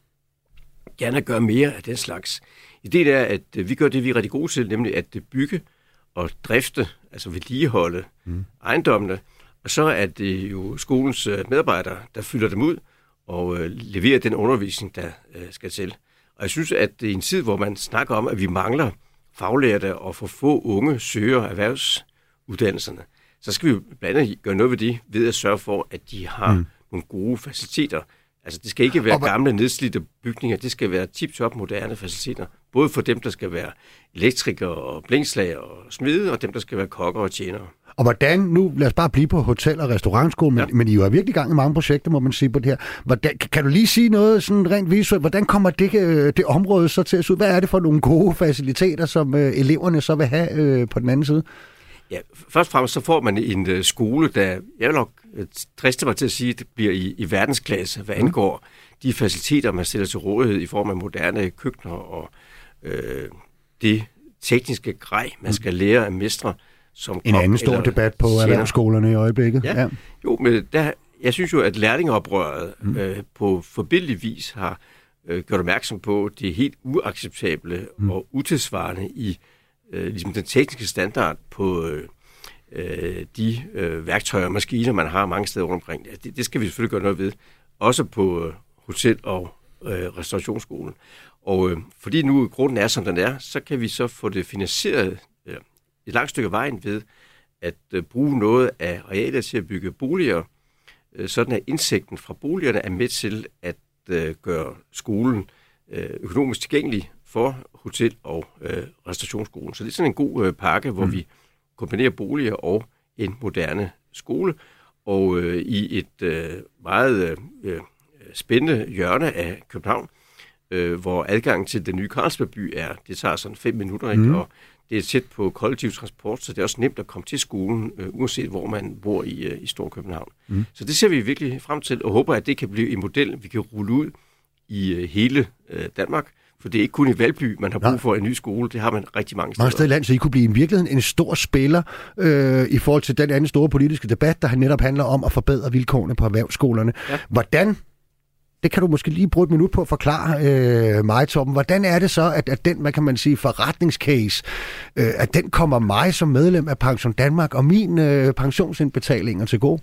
gerne gøre mere af den slags. Ideen er, at vi gør det, vi er rigtig gode til, nemlig at bygge at drifte, altså vedligeholde mm. ejendommene. Og så er det jo skolens medarbejdere, der fylder dem ud og leverer den undervisning, der skal til. Og jeg synes, at i en tid, hvor man snakker om, at vi mangler faglærte og for få unge søger erhvervsuddannelserne, så skal vi blandt andet gøre noget ved det, ved at sørge for, at de har mm. nogle gode faciliteter. Altså, det skal ikke være gamle, nedslidte bygninger. Det skal være tip-top moderne faciliteter. Både for dem, der skal være elektrikere og blinkslager og smide, og dem, der skal være kokker og tjenere. Og hvordan, nu lad os bare blive på hotel- og restaurantskolen, ja. men, men I er virkelig i gang i mange projekter, må man sige på det her. Hvordan, kan du lige sige noget sådan rent visuelt? Hvordan kommer det, øh, det område så til at se ud? Hvad er det for nogle gode faciliteter, som øh, eleverne så vil have øh, på den anden side? Ja, først og fremmest så får man en uh, skole, der, jeg vil nok driste mig til at sige, det bliver i, i verdensklasse, hvad mm. angår mm. de faciliteter, man stiller til rådighed i form af moderne køkkener og øh, det tekniske grej, man mm. skal lære at mestre som En anden stor debat på erhvervsskolerne i øjeblikket. Ja. ja. Jo, men der, jeg synes jo, at lærlingeoprøret mm. øh, på forbindelig vis har øh, gjort opmærksom på det helt uacceptable mm. og utilsvarende i øh, ligesom den tekniske standard på øh, øh, de øh, værktøjer og maskiner, man har mange steder rundt omkring. Ja, det, det skal vi selvfølgelig gøre noget ved. Også på øh, hotel- og øh, restaurationsskolen. Og øh, fordi nu grunden er, som den er, så kan vi så få det finansieret et langt stykke vejen ved at øh, bruge noget af arealet til at bygge boliger, øh, sådan at indsigten fra boligerne er med til at øh, gøre skolen øh, økonomisk tilgængelig for hotel- og øh, restaurationsskolen. Så det er sådan en god øh, pakke, hvor mm. vi kombinerer boliger og en moderne skole. Og øh, i et øh, meget øh, spændende hjørne af København, øh, hvor adgangen til den nye Carlsbergby er, det tager sådan fem minutter, ikke? Mm. og det er tæt på kollektiv transport, så det er også nemt at komme til skolen, øh, uanset hvor man bor i, øh, i Storkøbenhavn. Mm. Så det ser vi virkelig frem til, og håber, at det kan blive en model, vi kan rulle ud i øh, hele øh, Danmark, for det er ikke kun i Valby, man har brug for en ny skole. Det har man rigtig mange steder. Mange steder i landet, så I kunne blive i virkeligheden en stor spiller øh, i forhold til den anden store politiske debat, der netop handler om at forbedre vilkårene på erhvervsskolerne. Ja. Hvordan det kan du måske lige bruge et minut på at forklare øh, mig, Torben. Hvordan er det så, at, at den, hvad kan man sige, forretningscase, øh, at den kommer mig som medlem af Pension Danmark og min øh, pensionsindbetalinger til gode?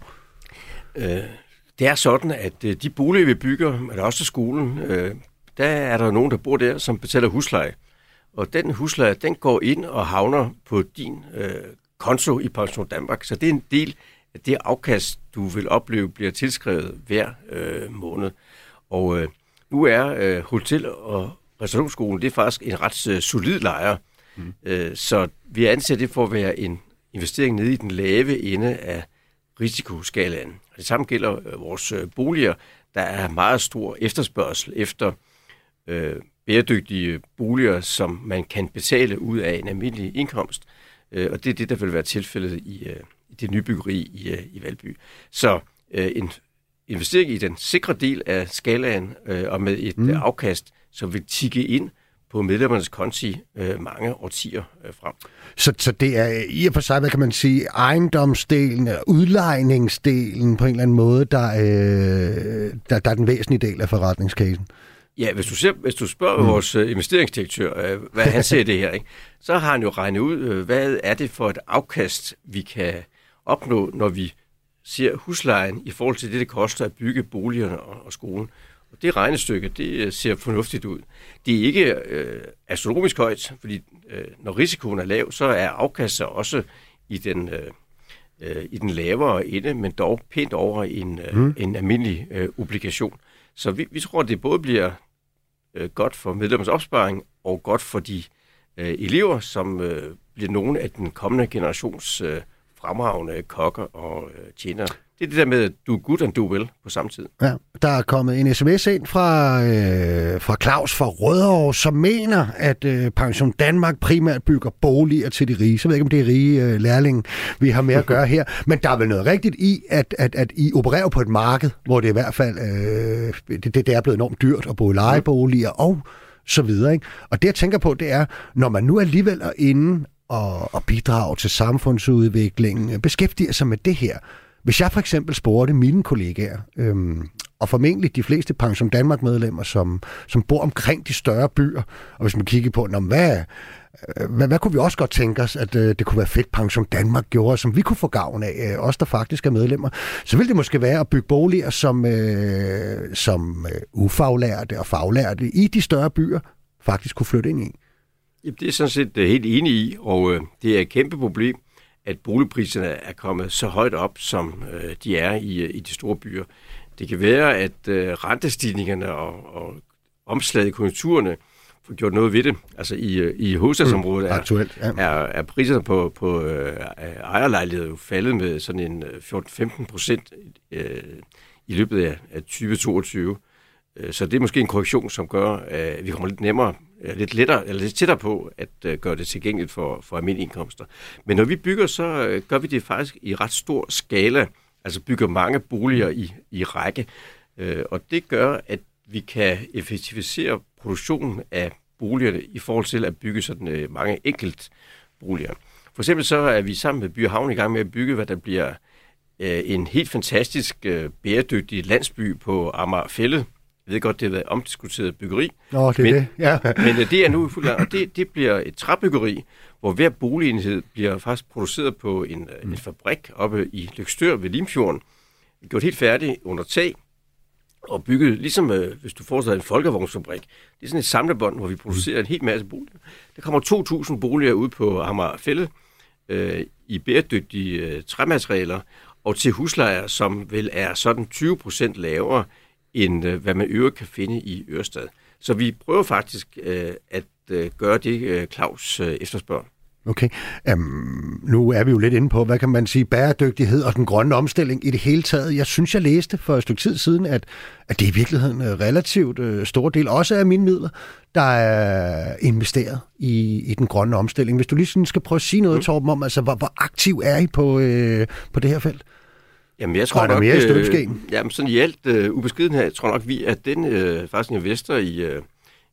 Øh, det er sådan, at øh, de boliger, vi bygger, men også skolen, øh, der er der nogen, der bor der, som betaler husleje. Og den husleje, den går ind og havner på din øh, konto i Pension Danmark. Så det er en del af det afkast, du vil opleve, bliver tilskrevet hver øh, måned. Og øh, nu er øh, hotel- og restaurationsskolen, det er faktisk en ret øh, solid lejer. Mm. Øh, så vi anser det for at være en investering nede i den lave ende af risikoskalaen. Og det samme gælder øh, vores øh, boliger. Der er meget stor efterspørgsel efter øh, bæredygtige boliger, som man kan betale ud af en almindelig indkomst. Øh, og det er det, der vil være tilfældet i, øh, i det nye byggeri i, øh, i Valby. Så øh, en investering i den sikre del af skalaen øh, og med et mm. afkast, som vil tikke ind på medlemmernes konti øh, mange årtier øh, frem. Så, så det er i og for sig, hvad kan man sige, ejendomsdelen, udlejningsdelen på en eller anden måde, der, øh, der, der er den væsentlige del af forretningscasen? Ja, hvis du, ser, hvis du spørger mm. vores uh, investeringsdirektør, uh, hvad han ser det her, ikke? så har han jo regnet ud, uh, hvad er det for et afkast, vi kan opnå, når vi ser huslejen i forhold til det, det koster at bygge boligerne og, og skolen. Og det regnestykke, det ser fornuftigt ud. Det er ikke øh, astronomisk højt, fordi øh, når risikoen er lav, så er afkastet også i den, øh, øh, i den lavere ende, men dog pænt over en, øh, mm. en almindelig øh, obligation. Så vi, vi tror, at det både bliver øh, godt for medlemmers opsparing og godt for de øh, elever, som øh, bliver nogle af den kommende generations øh, fremragende kokker og øh, tjenere. Det er det der med, at du er good and do well på samme tid. Ja, der er kommet en sms ind fra, øh, fra Claus fra Rødovre, som mener, at øh, Pension Danmark primært bygger boliger til de rige. Så jeg ved ikke, om det er rige øh, lærling, vi har med at gøre her. Men der er vel noget rigtigt i, at, at, at I opererer på et marked, hvor det i hvert fald øh, det, det er blevet enormt dyrt at bo i lejeboliger og så videre. Ikke? Og det, jeg tænker på, det er, når man nu alligevel er inde og, og bidrage til samfundsudviklingen, øh, beskæftiger sig med det her, hvis jeg for eksempel spurgte mine kollegaer, øhm, og formentlig de fleste Pension Danmark-medlemmer, som, som bor omkring de større byer, og hvis man kigger på, når, hvad, øh, hvad, hvad kunne vi også godt tænke os, at øh, det kunne være fedt, Pension Danmark gjorde, som vi kunne få gavn af, øh, os der faktisk er medlemmer, så ville det måske være at bygge boliger som, øh, som øh, ufaglærte og faglærte i de større byer faktisk kunne flytte ind i. Jamen, det er sådan set øh, helt enig i, og øh, det er et kæmpe problem at boligpriserne er kommet så højt op, som øh, de er i, øh, i de store byer. Det kan være, at øh, rentestigningerne og, og omslaget i konjunkturerne får gjort noget ved det. Altså i, øh, i hovedstadsområdet mm, er, Aktuelt, ja. er, er priserne på, på øh, ejerlejligheder jo faldet med sådan en 14-15 procent øh, i løbet af, af 2022. Øh, så det er måske en korrektion, som gør, øh, at vi kommer lidt nemmere øh, lidt, lettere, eller lidt tættere på at gøre det tilgængeligt for, for almindelige indkomster. Men når vi bygger, så gør vi det faktisk i ret stor skala, altså bygger mange boliger i, i række, og det gør, at vi kan effektivisere produktionen af boligerne i forhold til at bygge sådan mange enkelt boliger. For eksempel så er vi sammen med By Havn i gang med at bygge, hvad der bliver en helt fantastisk bæredygtig landsby på Amagerfællet, jeg ved godt, det har været omdiskuteret byggeri. Nå, det er men, det. Ja. men øh, det er nu fuldt og det, det bliver et træbyggeri, hvor hver boligenhed bliver faktisk produceret på en, øh, mm. en fabrik oppe i Lykstør ved Limfjorden. Gjort helt færdigt under tag, og bygget, ligesom øh, hvis du forestiller en folkevognsfabrik. Det er sådan et samlebånd, hvor vi producerer mm. en helt masse boliger. Der kommer 2.000 boliger ud på Amagerfælde øh, i bæredygtige øh, træmaterialer, og til huslejer, som vel er sådan 20 procent lavere end øh, hvad man øvrigt kan finde i Ørestad. Så vi prøver faktisk øh, at øh, gøre det, øh, Claus øh, efterspørger. Okay. Um, nu er vi jo lidt inde på, hvad kan man sige, bæredygtighed og den grønne omstilling i det hele taget. Jeg synes, jeg læste for et stykke tid siden, at, at det i virkeligheden er relativt uh, stor del, også af mine midler, der er investeret i, i den grønne omstilling. Hvis du lige sådan skal prøve at sige noget, mm. Torben, om, altså, hvor, hvor aktiv er I på, uh, på det her felt? Jamen, jeg tror er der nok, mere i støbeskeen? Øh, jamen, sådan i alt øh, ubeskeden her, jeg tror nok, vi er den øh, faktisk investor i, øh,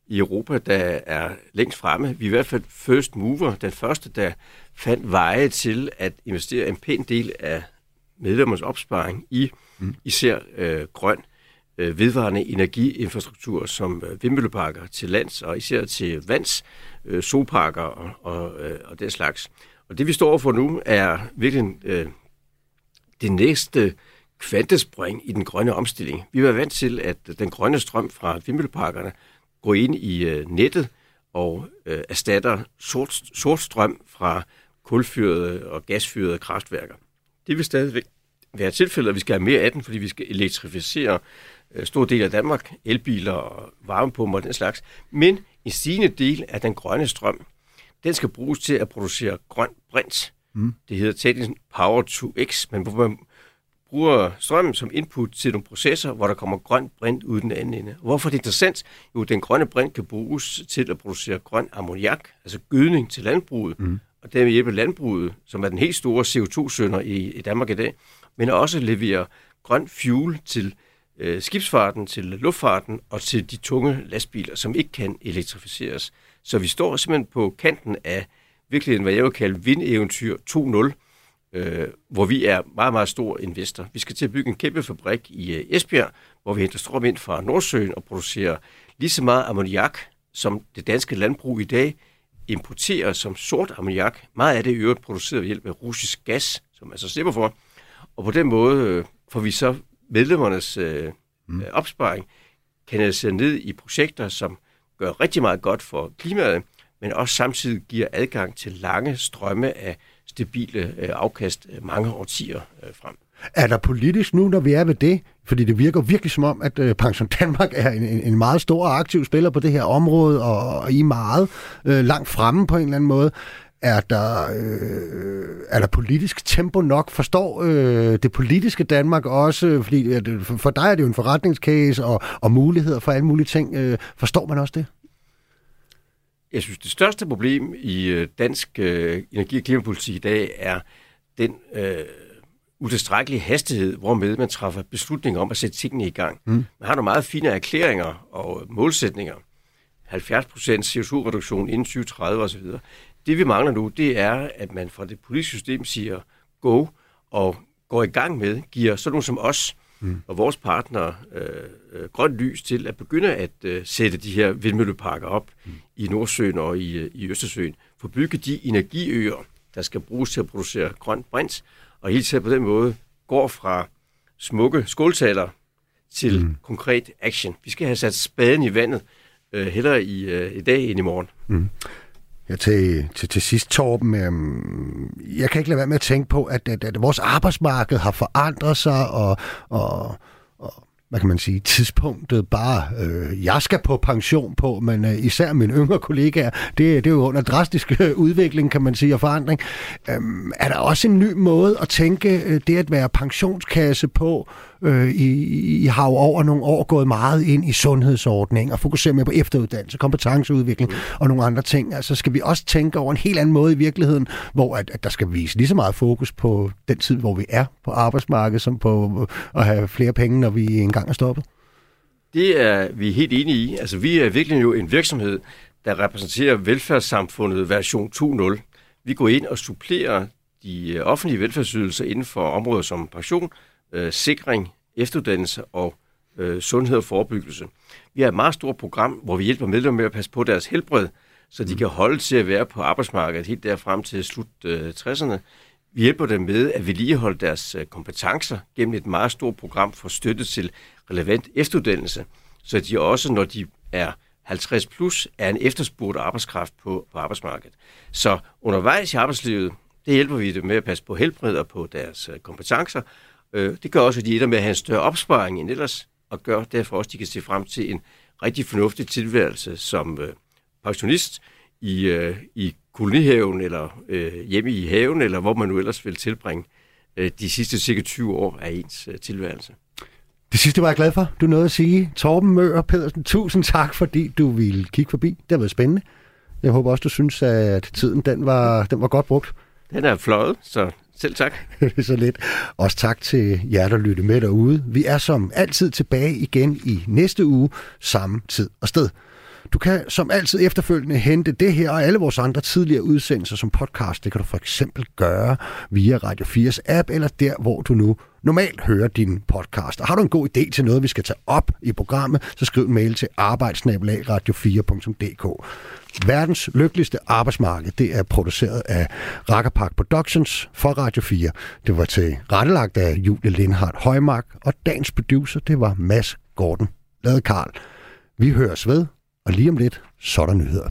i Europa, der er længst fremme. Vi er i hvert fald first mover, den første, der fandt veje til at investere en pæn del af medlemmers opsparing i mm. især øh, grøn øh, vedvarende energiinfrastruktur som øh, vindmølleparker til lands og især til vands, øh, solparker og, og, øh, og det slags. Og det vi står for nu er virkelig øh, det næste kvantespring i den grønne omstilling. Vi var vant til, at den grønne strøm fra vindmølleparkerne går ind i øh, nettet og øh, erstatter sort, sort strøm fra kulfyrede og gasfyrede kraftværker. Det vil stadigvæk være tilfældet, at vi skal have mere af den, fordi vi skal elektrificere øh, stor del af Danmark, elbiler og varmepumper og den slags. Men en stigende del af den grønne strøm, den skal bruges til at producere grøn brint. Mm. Det hedder teknisk Power to X, men hvor man bruger strømmen som input til nogle processer, hvor der kommer grøn brint ud den anden ende. Hvorfor er det interessant? Jo, den grønne brint kan bruges til at producere grøn ammoniak, altså gødning til landbruget, mm. og dermed hjælpe landbruget, som er den helt store CO2-sønder i, i Danmark i dag, men også levere grøn fuel til øh, skibsfarten, til luftfarten og til de tunge lastbiler, som ikke kan elektrificeres. Så vi står simpelthen på kanten af virkelig hvad jeg vil kalde vindeventyr 2.0, øh, hvor vi er meget, meget stor investor. Vi skal til at bygge en kæmpe fabrik i øh, Esbjerg, hvor vi henter strøm ind fra Nordsøen og producerer lige så meget ammoniak, som det danske landbrug i dag importerer som sort ammoniak. Meget af det i øvrigt produceret ved hjælp af russisk gas, som man så slipper for. Og på den måde øh, får vi så medlemmernes øh, mm. opsparing kanaliseret ned i projekter, som gør rigtig meget godt for klimaet, men også samtidig giver adgang til lange strømme af stabile øh, afkast øh, mange årtier øh, frem. Er der politisk nu, når vi er ved det? Fordi det virker virkelig som om, at Pension Danmark er en, en meget stor og aktiv spiller på det her område, og, og I er meget øh, langt fremme på en eller anden måde. Er der, øh, er der politisk tempo nok? Forstår øh, det politiske Danmark også? Fordi at, for dig er det jo en forretningscase og, og muligheder for alle mulige ting. Øh, forstår man også det? Jeg synes, det største problem i øh, dansk øh, energi- og klimapolitik i dag er den øh, utilstrækkelige hastighed, hvormed man træffer beslutninger om at sætte tingene i gang. Mm. Man har nogle meget fine erklæringer og målsætninger. 70% CO2-reduktion inden 2030 osv. Det vi mangler nu, det er, at man fra det politiske system siger go og går i gang med, giver sådan nogle som os mm. og vores partnere øh, øh, grønt lys til at begynde at øh, sætte de her vindmølleparker op mm. i Nordsøen og i, øh, i Østersøen. For bygge de energiøer, der skal bruges til at producere grønt brint, og helt tiden på den måde går fra smukke skåltaler til mm. konkret action. Vi skal have sat spaden i vandet, øh, hellere i, øh, i dag end i morgen. Mm. Ja, til, til, til sidst, Torben, øhm, jeg kan ikke lade være med at tænke på, at, at, at vores arbejdsmarked har forandret sig, og, og, og hvad kan man sige, tidspunktet bare, øh, jeg skal på pension på, men øh, især mine yngre kollegaer, det, det er jo under drastisk øh, udvikling, kan man sige, og forandring. Øhm, er der også en ny måde at tænke øh, det at være pensionskasse på, Øh, Øh, I, I har jo over nogle år gået meget ind i sundhedsordning og fokuserer mere på efteruddannelse, kompetenceudvikling mm. og nogle andre ting. Altså skal vi også tænke over en helt anden måde i virkeligheden, hvor at, at der skal vise lige så meget fokus på den tid, hvor vi er på arbejdsmarkedet, som på øh, at have flere penge, når vi engang er stoppet? Det er vi helt enige i. Altså vi er virkelig jo en virksomhed, der repræsenterer velfærdssamfundet version 2.0. Vi går ind og supplerer de øh, offentlige velfærdsydelser inden for områder som pension, øh, sikring, efteruddannelse og øh, sundhed og forebyggelse. Vi har et meget stort program, hvor vi hjælper medlemmer med at passe på deres helbred, så de mm. kan holde til at være på arbejdsmarkedet helt der frem til slut øh, 60'erne. Vi hjælper dem med at vedligeholde deres øh, kompetencer gennem et meget stort program for støtte til relevant efteruddannelse, så de også, når de er 50 plus, er en efterspurgt arbejdskraft på, på arbejdsmarkedet. Så undervejs i arbejdslivet, det hjælper vi dem med at passe på helbred og på deres øh, kompetencer, Øh, det gør også, at de ender med at have en større opsparing end ellers, og gør derfor også, at de kan se frem til en rigtig fornuftig tilværelse som øh, pensionist i, øh, i kolonihaven, eller øh, hjemme i haven, eller hvor man nu ellers vil tilbringe øh, de sidste cirka 20 år af ens øh, tilværelse. Det sidste var jeg glad for, du nåede at sige. Torben Møger Pedersen, tusind tak, fordi du ville kigge forbi. Det har været spændende. Jeg håber også, du synes, at tiden den var, den var godt brugt. Den er fløjet, så selv tak. det er så lidt. Også tak til jer, der lytter med derude. Vi er som altid tilbage igen i næste uge, samme tid og sted. Du kan som altid efterfølgende hente det her og alle vores andre tidligere udsendelser som podcast. Det kan du for eksempel gøre via Radio 4's app eller der, hvor du nu normalt hører din podcast. Og har du en god idé til noget, vi skal tage op i programmet, så skriv en mail til arbejdsnabelagradio4.dk. Verdens lykkeligste arbejdsmarked, det er produceret af Rakkerpark Productions for Radio 4. Det var til rettelagt af Julie Lindhardt Højmark, og dagens producer, det var Mads Gordon Lade Karl. Vi høres ved, og lige om lidt, så er der nyheder.